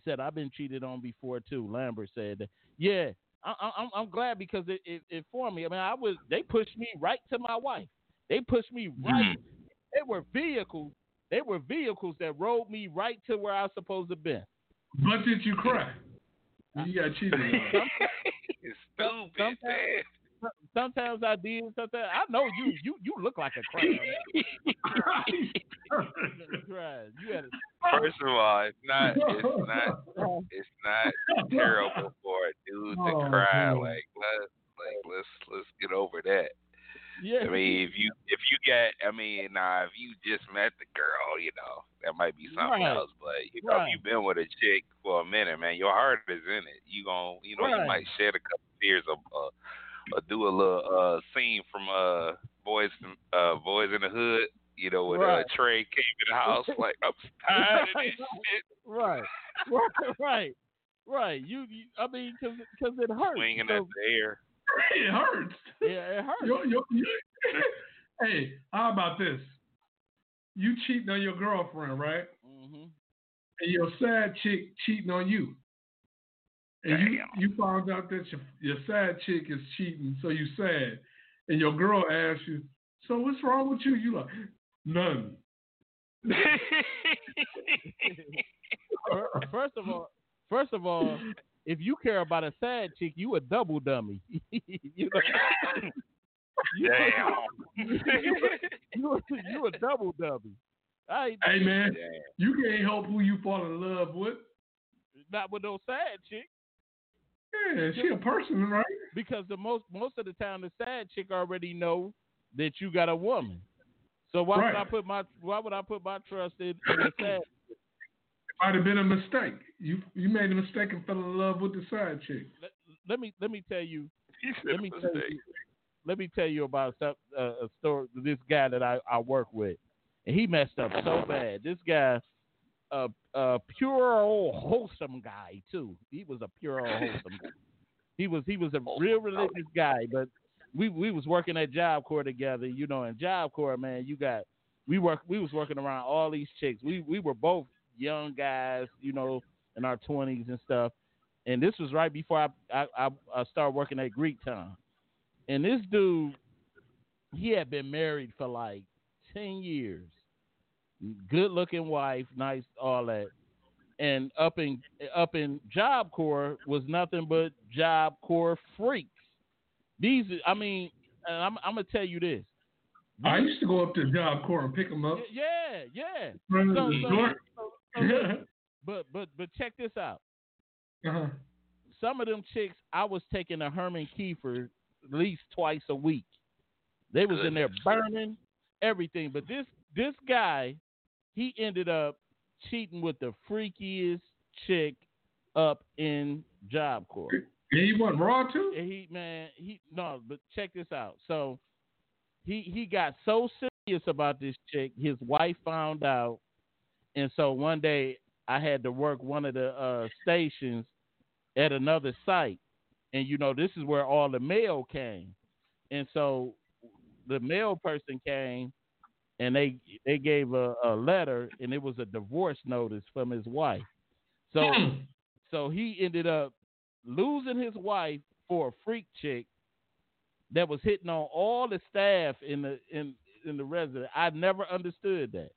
Said I've been cheated on before too. Lambert said, that. "Yeah, I, I, I'm I'm glad because it, it it informed me. I mean, I was they pushed me right to my wife. They pushed me right. Mm-hmm. They were vehicles. They were vehicles that rode me right to where I was supposed to be. But did you cry? You got cheated on. <laughs> it's stupid, Sometimes- man. Sometimes I did. Sometimes I know you you you look like a crying. <laughs> Right. You had a, First of all, it's not. It's <laughs> not. It's not terrible for a dude to Oh, cry. man. Like let like let's let's get over that. yeah. I mean, if you if you get, I mean, now if you just met the girl, you know, that might be something Right. else. But you know, Right. if you've been with a chick for a minute, man, your heart is in it. You gon' you know, Right. you might shed a couple tears or, uh, or do a little uh scene from uh boys uh boys in the hood. You know, when Right. uh, Trey came in the house, <laughs> like I'm tired of this shit. right. Right. Right. Right. You, you I mean, because cause it <laughs> hurts. swinging So- at the air. it hurts. yeah, it hurts. Yo, yo, yo. hey, how about this? You cheating on your girlfriend, right? hmm And your sad chick cheating on you. And you, Damn. you found out that your, your sad chick is cheating, so you sad. And your girl asks you, so what's wrong with you? You like, none. <laughs> First of all, first of all, if you care about a sad chick, you a double dummy. <laughs> you know, <laughs> you, Damn. you, <laughs> a- you a double dummy. I Hey, man, Damn. you can't help who you fall in love with. not with no sad chick Yeah, she a person, right? because the most most of the time the sad chick already know that you got a woman. So why would I put my why would I put my trust in, in the sad? <coughs> Might have been a mistake. You you made a mistake and fell in love with the side chick. Let, let me let me tell you <laughs> He said let me tell you, let me tell you about some, uh, a story. This guy that I, I work with, and he messed up so bad. This guy, a a pure old wholesome guy too. He was a pure old wholesome guy. He was he was a real religious guy, but we we was working at Job Corps together. You know, in Job Corps, man, you got we work we was working around all these chicks. We we were both young guys, you know, in our twenties and stuff. And this was right before I I, I, I started working at Greektown. And this dude, he had been married for like ten years, good looking wife, nice, all that. And up in up in Job Corps was nothing but Job Corps freaks. These, I mean, I'm, I'm gonna tell you this. I used to go up to Job Corps and pick them up. Yeah, yeah. So, so, so, but but but check this out. Uh-huh. Some of them chicks, I was taking a Herman Kiefer least twice a week. They was in there burning everything. But this this guy, he ended up cheating with the freakiest chick up in Job Corps. He went raw too. He man, he no, but check this out. So he he got so serious about this chick, his wife found out, and so one day I had to work one of the uh, stations at another site, and you know this is where all the mail came, and so the mail person came, and they they gave a, a letter, and it was a divorce notice from his wife. So hmm. so he ended up losing his wife for a freak chick that was hitting on all the staff in the in in the resident. I never understood that.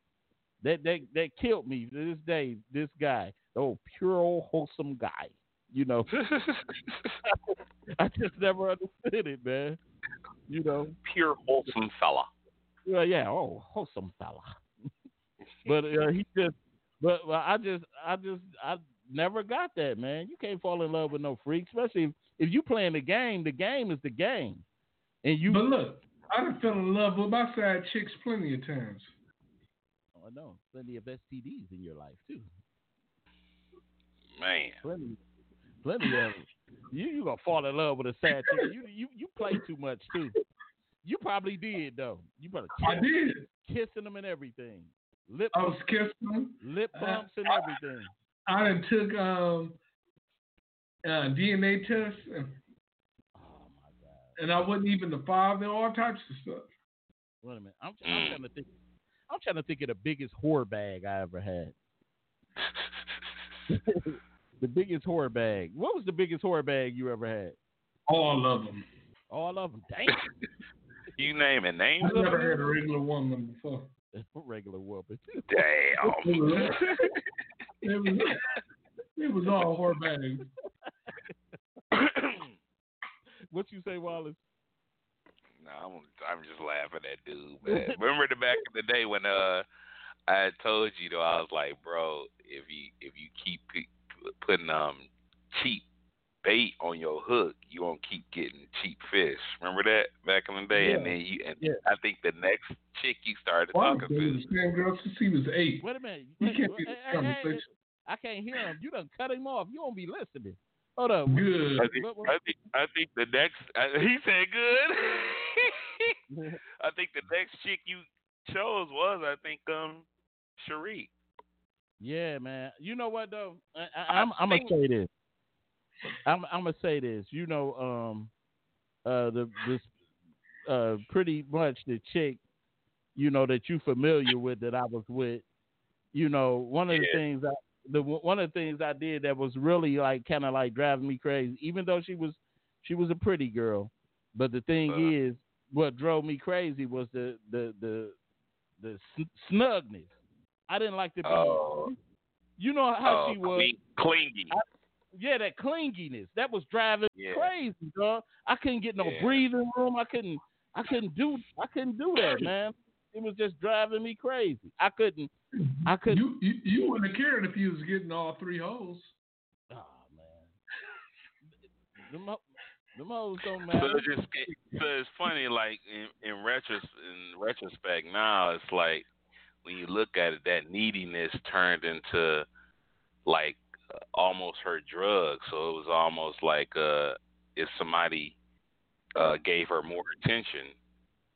That that that killed me to this day. This guy, oh pure old wholesome guy. You know, <laughs> <laughs> I just never understood it, man. You know, pure wholesome fella. Well, yeah, oh wholesome fella. <laughs> but uh, he just, but well, I just, I just, I never got that, man. You can't fall in love with no freak, especially if, if you playing the game. The game is the game, and you. But look, I done fell in love with my side chicks plenty of times. Oh, I know, plenty of STDs in your life too. Man, plenty, plenty of. You you gonna fall in love with a sad chick? You you you play too much too. You probably did though. You probably I did kissing them and everything. Lip I was kissing them. Lip bumps and everything. I done took um, uh, DNA tests and, oh my god, and I wasn't even the father. All types of stuff. Wait a minute. I'm, I'm trying to think. I'm trying to think of the biggest whore bag I ever had. <laughs> the biggest horror bag. What was the biggest horror bag you ever had? All of them. All of them. Damn. <laughs> you name it. Name. I've never had a regular woman before. A <laughs> regular woman. <laughs> Damn. it, was, it was all horror bags. <coughs> what you say, Wallace? No, I'm I'm just laughing at dude, man. Remember the back in the day when uh I told you though I was like, bro, if you if you keep putting um cheap bait on your hook, you won't keep getting cheap fish. Remember that back in the day, yeah. and then you and yeah. I think the next chick you started well, talking to, the same girl since he was eight. Wait a minute, you Wait, can't hey, be hey, hey, I can't hear him. You done cut him off. You won't be listening. Hold up. Good. I think, I think, I think the next. I, <laughs> he said good. <laughs> I think the next chick you chose was, I think, um, Cherie. Yeah, man. You know what though? I, am I'm, I'm gonna say this. I'm, I'm gonna say this. You know, um, uh, the this, uh, pretty much the chick, you know, that you familiar with that I was with. You know, one of the things I, the one of the things I did that was really like kind of like driving me crazy. Even though she was, she was a pretty girl, but the thing Uh. is, what drove me crazy was the the the the sn- snugness. I didn't like to be. Oh, you know how oh, she was. cling- clingy. Yeah, that clinginess that was driving me Yeah. crazy, dog. I couldn't get no Yeah. breathing room. I couldn't. I couldn't do. I couldn't do that, <coughs> man. It was just driving me crazy. I couldn't. I couldn't. You, you you wouldn't have cared if you was getting all three holes. Oh man, them, them hoes don't So matter. it's just so it's funny, like in, in retros in retrospect now, it's like when you look at it, that neediness turned into like uh, almost her drug. So it was almost like uh, if somebody uh, gave her more attention,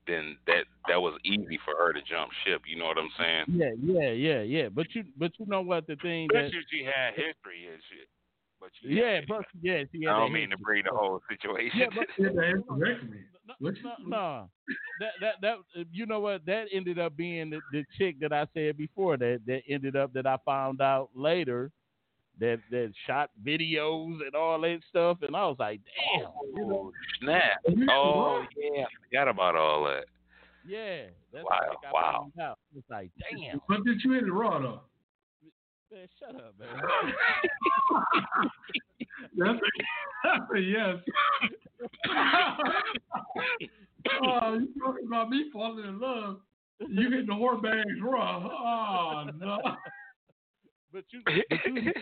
then that that was easy for her to jump ship. You know what I'm saying? Yeah, yeah, yeah, yeah. But you, but you know what the thing that. Especially if she had history and shit. But she Yeah, had- but yeah, she I don't that mean to bring the whole situation. Yeah, but Yeah, no, no, you- no. That that that you know what that ended up being the, the chick that I said before that that ended up that I found out later that that shot videos and all that stuff and I was like, damn, you know. Oh, snap. Oh yeah, I forgot about all that. Yeah. That's Wow, the chick I wow. found out. It's like, damn. But did you hit the raw though? Man, shut up, man. <laughs> <laughs> That's a, that's a yes. <laughs> oh, you talking about me falling in love? You hit the whore bags raw. Oh no. But you, but you,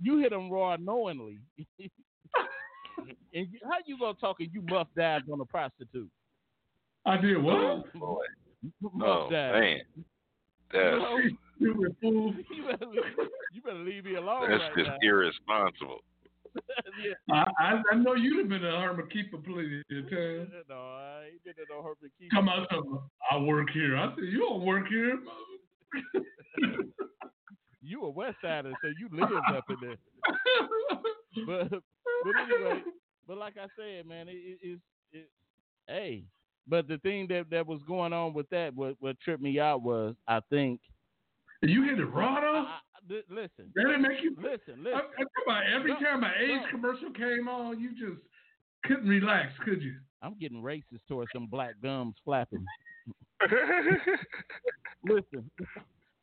you hit them raw knowingly. and how you gonna talk and you muff dabs on a prostitute? I did what? Oh boy. Muff Oh dabs. man. That's Stupid fool. You <laughs> better, you better leave me alone that's right just now. irresponsible. Yeah. <laughs> I, I I know you'd have been a hermit keeper plenty <laughs> of times. No, I ain't been no Herbert Keeper. Come out, come I work here. I said, you don't work here. <laughs> You a West Sider, so you lived up in there. But but anyway, but like I said, man, it, it, it's it, hey. But the thing that, that was going on with that, what what tripped me out was, I think. you hit it raw though? I, li- listen, That didn't make you. listen, I, listen. I, come on, every No, time an age no. commercial came on, you just couldn't relax, could you? I'm getting racist towards some black gums flapping. <laughs> Listen,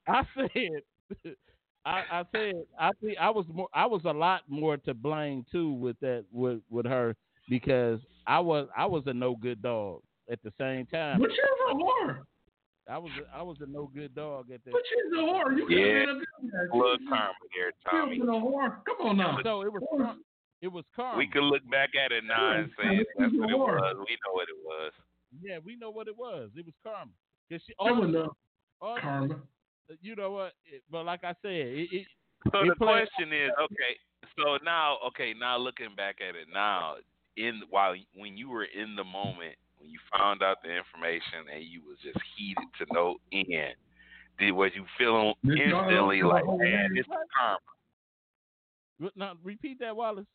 I said, I, I said, I think I was more, I was a lot more to blame too with that with with her because I was I was a no good dog at the same time. But whore. I was a, I was a no good dog at that. But you're a whore. You could Yeah. have been a good guy. Look You karma here, could have Tommy. been a whore. Come on now. So it was car- it was karma. We can look back at it now and say that's what it was. We know what it was. yeah, we know what it was. It was karma. 'Cause she, That all, all, karma. you know what? It, but like I said, it, it, So They the play- question is, okay, so now, okay, now looking back at it now, in while when you were in the moment, when you found out the information and you was just heated to no end, did was you feeling instantly know like, the man, name? this is karma? Now repeat that, Wallace.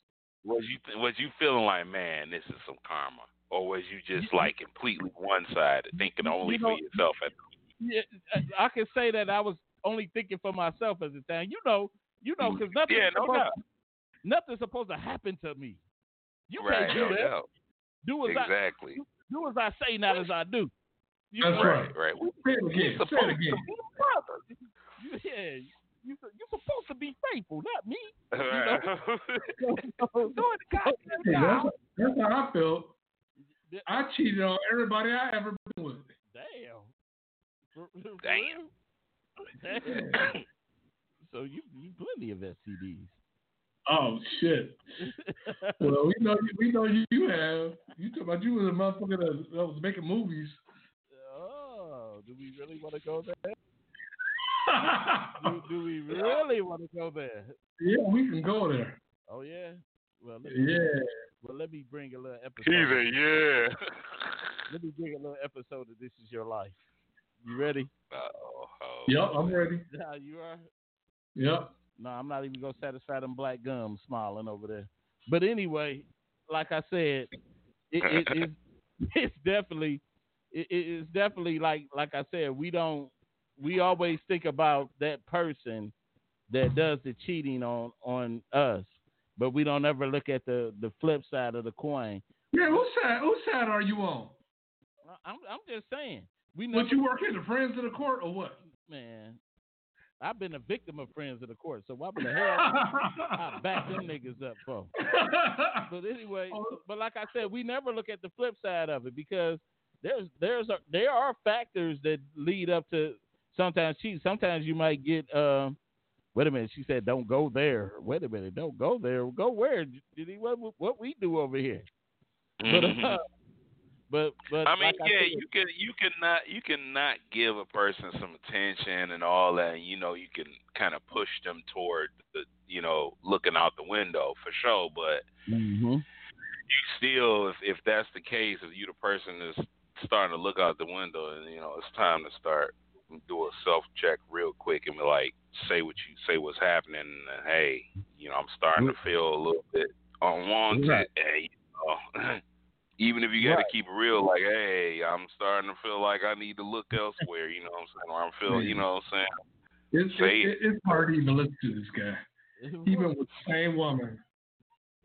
Was you was you feeling like, man, this is some karma, or was you just like completely one sided, thinking only You for yourself? At Yeah, I I can say that I was only thinking for myself at the time. You know, you know, mm, because nothing's yeah, no supposed doubt. nothing's supposed to happen to me. You right, can't do no that. doubt. Do as Exactly. I do as I say, not as I do. You That's know? right. Right, right. We Say it again. supposed Say it again. to be brothers. You, yeah, you you're supposed to be faithful, not me. Right. Doing the goddamn Hey, job. that's, that's how I felt. I cheated on everybody I ever been with. Damn. For- for Damn. Damn. <coughs> So you you plenty of STDs. Oh shit. <laughs> Well, we know we know you, you have. You talk about you was a motherfucker that, that was making movies. oh, do we really want to go there? <laughs> Do, do we really want to go there? yeah, we can go there. Oh yeah. Well, let me, Yeah. well, let me bring a little episode. He's a yeah. Let me bring a little episode of This Is Your Life. You ready? Oh, oh. Yep, I'm ready. Yeah, you are. Yep. No, I'm not even gonna satisfy them black gums smiling over there. But anyway, like I said, it, it, it's, <laughs> it's definitely it, it's definitely like like I said, we don't we always think about that person that does the cheating on on us, but we don't ever look at the the flip side of the coin. Yeah, whose side whose side are you on? I'm I'm just saying we never What you work in the friends of the court or what? man. I've been a victim of friends of the court, so why would the hell I <laughs> back them niggas up for? <laughs> But anyway, but like I said, we never look at the flip side of it because there's there's a, there are factors that lead up to sometimes cheat. Sometimes you might get um. Wait a minute, she said, "Don't go there." Wait a minute, don't go there. Go where? Did he what? What we do over here? But uh, but but I mean, like yeah, said, you can you can not you can not give a person some attention and all that. And, you know, you can kind of push them toward the you know looking out the window for sure. But Mhm. you still, if if that's the case, if you the person that's starting to look out the window, and you know it's time to start do a self check real quick and be like, say what you say what's happening. And, hey, you know, I'm starting to feel a little bit unwanted. Right. Hey, you know, <clears throat> even if you got to Right. keep it real, like, hey, I'm starting to feel like I need to look elsewhere. You know what I'm saying? Or I'm feeling, you know what I'm saying? It's, Say it, it's hard to even listen to this guy, even with the same woman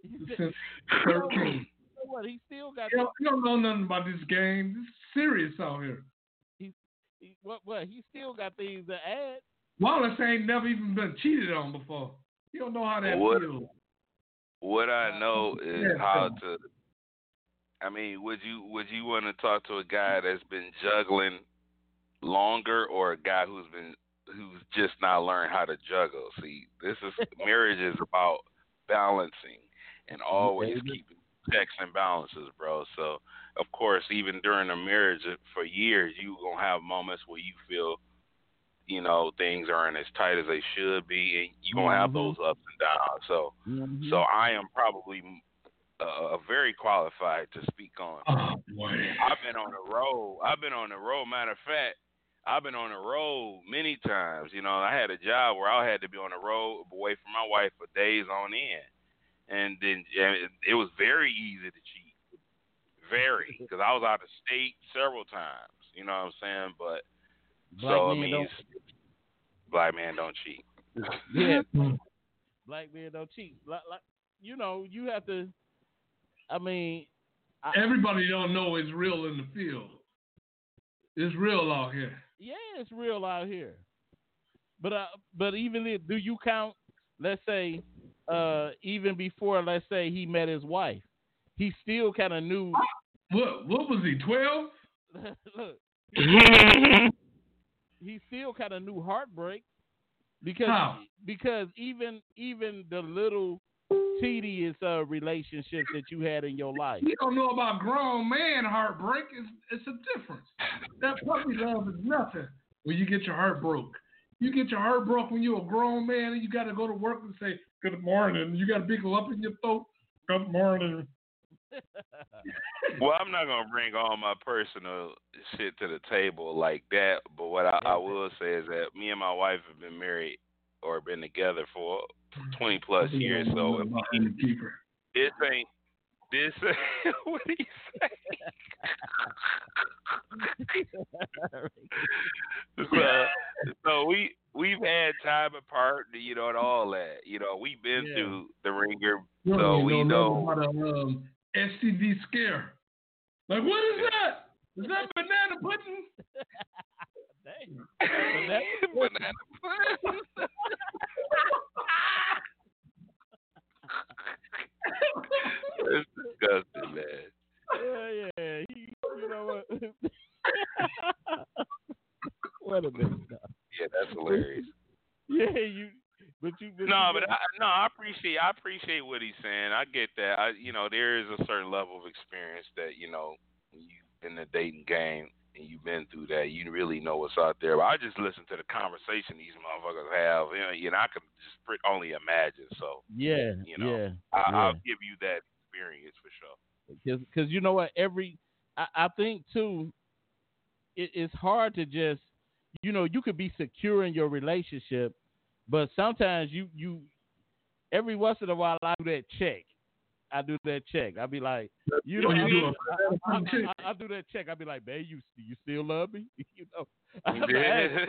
He said- since you know 13. what? He still got You don't, you don't know nothing about this game. This is serious out here. He what? What? He still got things to add. Wallace ain't never even been cheated on before. He don't know how that what, feels. What I know is Yeah, how so- to. I mean, would you would you want to talk to a guy that's been juggling longer, or a guy who's been who's just not learned how to juggle? See, this is <laughs> marriage is about balancing and always baby. keeping checks and balances, bro. So, of course, even during a marriage uh, for years, you gonna have moments where you feel, you know, things aren't as tight as they should be, and you gonna have Mhm. those ups and downs. So. Mhm. So I am probably uh, very qualified to speak on. Oh boy. I've been on the road. I've been on the road. Matter of fact, I've been on the road many times. You know, I had a job where I had to be on the road away from my wife for days on end, and then and it, it was very easy to cheat, very, <laughs> because I was out of state several times. You know what I'm saying? But Black so I mean, don't. black man don't cheat. Yeah, <laughs> Mm. black men don't cheat. Like, like, you know, you have to. I mean, I, Everybody don't know it's real in the field. It's real out here. yeah, it's real out here. But uh, but even if do you count? Let's say, uh, even before let's say he met his wife, he still kind of knew. What what was he, twelve? <laughs> look, <laughs> he still kind of knew heartbreak because How? because even even the little tedious uh, relationships that you had in your life. You don't know about grown man heartbreak. It's it's a difference. That puppy love is nothing when you get your heart broke. You get your heart broke when you're a grown man and you got to go to work and say good morning. You got a big lump in your throat. Good morning. Well, I'm not gonna bring all my personal shit to the table like that, but what I, I will say is that me and my wife have been married or been together for 20 plus years. So this ain't this. <laughs> what do you say? <laughs> so, so we we've had time apart, you know, and all that. You know, we've been Yeah. through the ringer, so we know. know about a um, STD scare. Like what is that? Is that banana pudding? But that- <laughs> Banana pudding. It's disgusting, man. yeah, yeah. He, you know what? <laughs> what a minute. Yeah, that's hilarious. Yeah, you. But you. But No, you, but I, no, I appreciate I appreciate what he's saying. I get that. I, you know, there is a certain level of experience that you know you in the dating game and you've been through that, you really know what's out there. But I just listen to the conversation these motherfuckers have, you know, and I can just only imagine. So yeah, you know, yeah. I, yeah. I'll give you that experience for sure. because you know what every I, I think too it, it's hard to just you know you could be secure in your relationship but sometimes you you every once in a while i do that check i do that check I'd be like you know you I, do I, I. I, I do that check I'd be like babe you you still love me <laughs> you know <laughs> like, Yeah.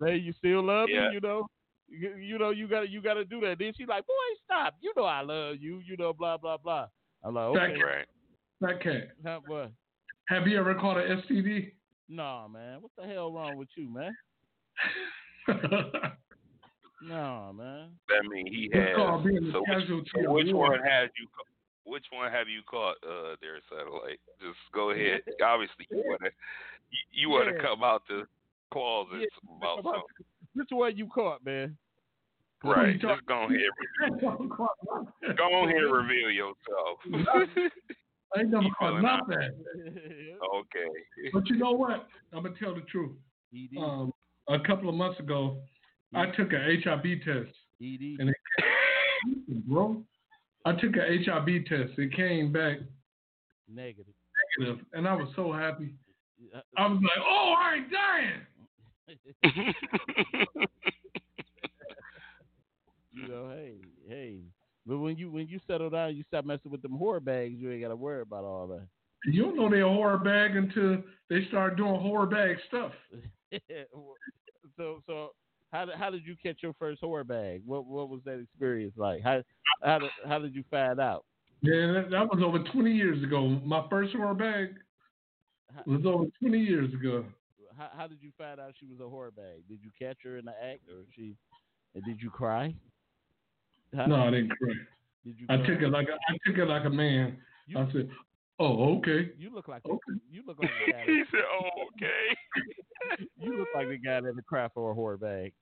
babe you still love Yeah. me you know you, you know you gotta you gotta do that then she's like boy stop you know i love you you know blah blah blah i'm like okay right. That cat. What? Have you ever caught an STD? No, man. What the hell wrong with you, man? <laughs> No, man. That mean he has. called being a So which, so which one has you? Which one have you caught, uh, there, satellite? Just go ahead. <laughs> Obviously, you wanna you, you wanna Yeah. come out the closet Yeah, about come out- something, Which one you caught, man? right? talk- Just go ahead, <laughs> go on here, and reveal yourself. <laughs> I ain't never caught nothing. okay. But you know what? I'm gonna tell the truth. ED. Um, a couple of months ago, I took an HIV test, ED. and bro, I took an HIV test. It came back Negative. negative, and I was so happy. I was like, "Oh, I ain't dying." <laughs> you know, hey, hey. But when you when you settle down, you stop messing with them horror bags. You ain't got to worry about all that. You don't know they're a horror bag until they start doing horror bag stuff. <laughs> so so how did how did you catch your first horror bag? What what was that experience like? How how did how did you find out? Yeah, that, that was over 20 years ago. My first horror bag was over 20 years ago. how, how did you find out she was a whore bag? Did you catch her in the act, or she? Did you cry? How, no, I didn't cry. Did you? I cry? took it like a, I took it like a man. You, I said, "Oh, okay." You look like okay. you look like the guy. he said, "Oh, okay." you look like the guy that would cry for a whore bag.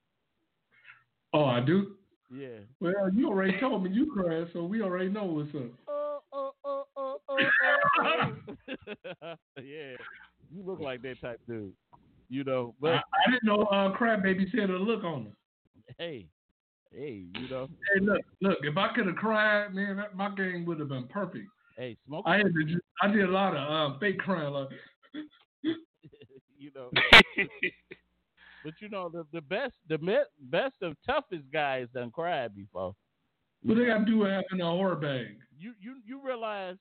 Oh, I do. Yeah. Well, you already told me you cried, so we already know what's up. Oh, oh, oh, oh, oh, oh. yeah. You look like that type dude. You know, but I, I didn't know uh, crab Baby said a look on him. Hey, hey, you know. Hey, look, look. If I could have cried, man, that, my game would have been perfect. Hey, smoke. I had to, I did a lot of uh, fake crying, like. <laughs> you know. <laughs> but you know the the best the best of toughest guys done cried before. What they got to do with having a whore bag? You you you realize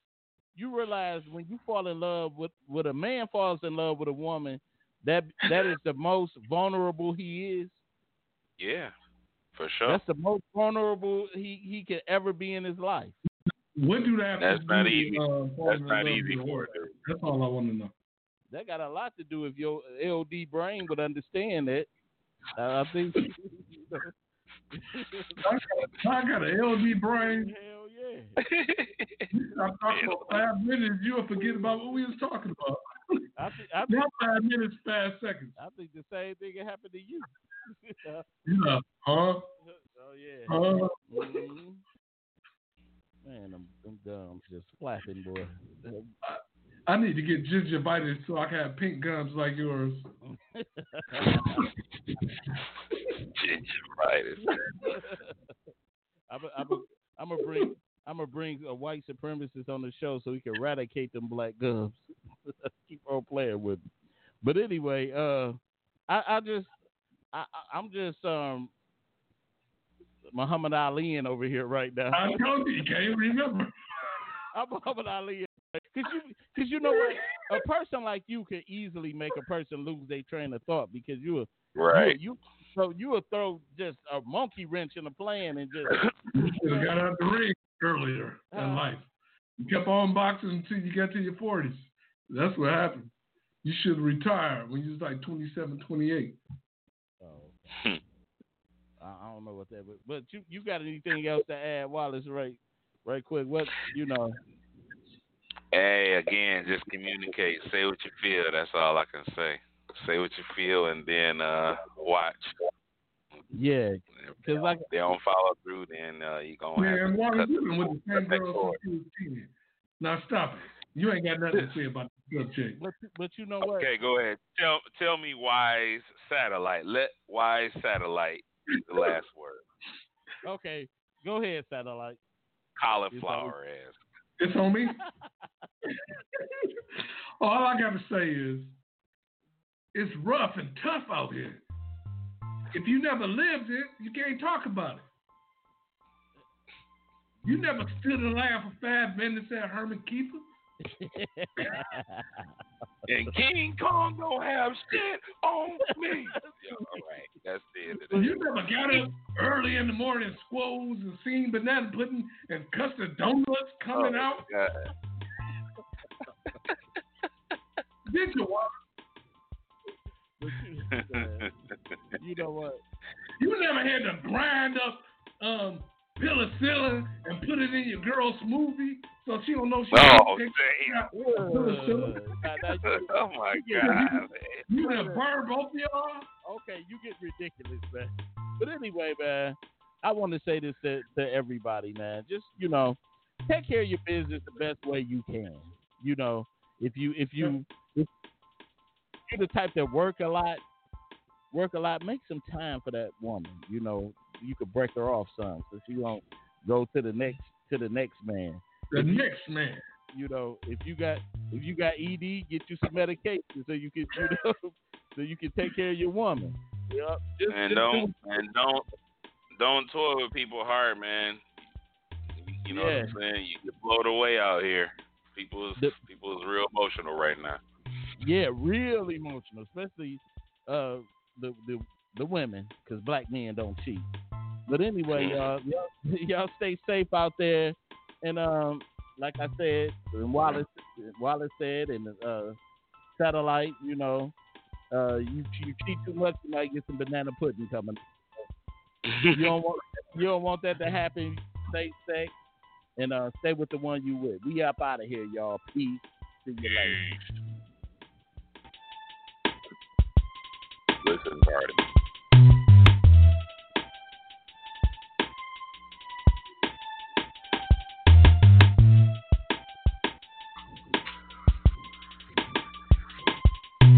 you realize when you fall in love with with a man falls in love with a woman, that that is the most vulnerable he is. Yeah, for sure. That's the most vulnerable he he could ever be in his life. What do that? That's not do, easy. Uh, That's not easy for it. That's all I want to know. That got a lot to do with your LD brain would understand it. Uh, I think. <laughs> I got an LD brain. <laughs> Hell yeah. <laughs> I'm talking about five minutes. You'll forget about what we was talking about. I think, I think, Not five minutes, five seconds. I think the same thing happened to you. yeah. Huh? Oh yeah. Huh? Mm-hmm. Man, I'm, I'm dumb. Just flapping, boy. I, I need to get gingivitis so I can have pink gums like yours. <laughs> gingivitis. <laughs> I'm a, I'm a, I'm gonna bring I'm gonna bring a white supremacist on the show so he can eradicate them black gums. <laughs> Keep on playing with me. But anyway, uh, I, I just I, I'm just um Muhammad Ali in over here right now. I told you, you can't remember. <laughs> I'm Muhammad Ali. Cause you, cause you know what, a person like you can easily make a person lose their train of thought because you, were right. You, you so you will throw just a monkey wrench in the plan and just. <laughs> you got out the ring earlier uh, in life. You kept on boxing until you got to your forties. That's what happened. You should retire when you was like 27, 28. Oh. I don't know what that, but but you you got anything else to add, Wallace? Right, right, quick. What you know? Hey, again, just communicate. Say what you feel. That's all I can say. Say what you feel, and then uh watch. Yeah, because like they don't follow through, then uh, you gonna Man, have to Wallace, you been with the same girl since you was Now stop it. You ain't got nothing to say about the subject. But but you know what? Okay, go ahead. Tell tell me wise satellite. Let wise satellite the last word. Okay, go ahead, satellite. Cauliflower ass. It's on me. <laughs> All I got to say is, it's rough and tough out here. If you never lived it, you can't talk about it. You never stood in line for five minutes at Herman Kiefer. And King Kong don't have shit on me. <laughs> all right, that's the end of it. You never got up early in the morning, squoze and seen banana pudding and custard donuts coming oh, out. <laughs> Did you, you know what? You never had to grind up um, penicillin and put it in your girl's smoothie so she don't know she. Oh damn! <laughs> oh my god! You gonna burn both of y'all? Okay, you get ridiculous, man. But anyway, man, I want to say this to, to everybody, man. Just you know, take care of your business the best way you can. You know, if you if you if you're the type that work a lot, work a lot, make some time for that woman. You know, you could break her off some so she don't go to the next to the next man. The if next you, man. You know, if you got if you got ED, get you some medication so you can <laughs> you know so you can take care of your woman. Yeah. Just, and just don't do and don't don't toy with people hard, man. You know yeah. what I'm saying? You get blown away out here. People is the, people is real emotional right now. Yeah, real emotional, especially uh the the the women, because black men don't cheat. But anyway, y'all, y'all, <laughs> y'all stay safe out there, and um, like I said, and Wallace Wallace said, and uh, satellite, you know, Uh, you you cheat too much, you might get some banana pudding coming. you don't want you don't want that to happen. Stay safe and uh, stay with the one you with. We up out of here, y'all. Peace. See you later. Listen, party.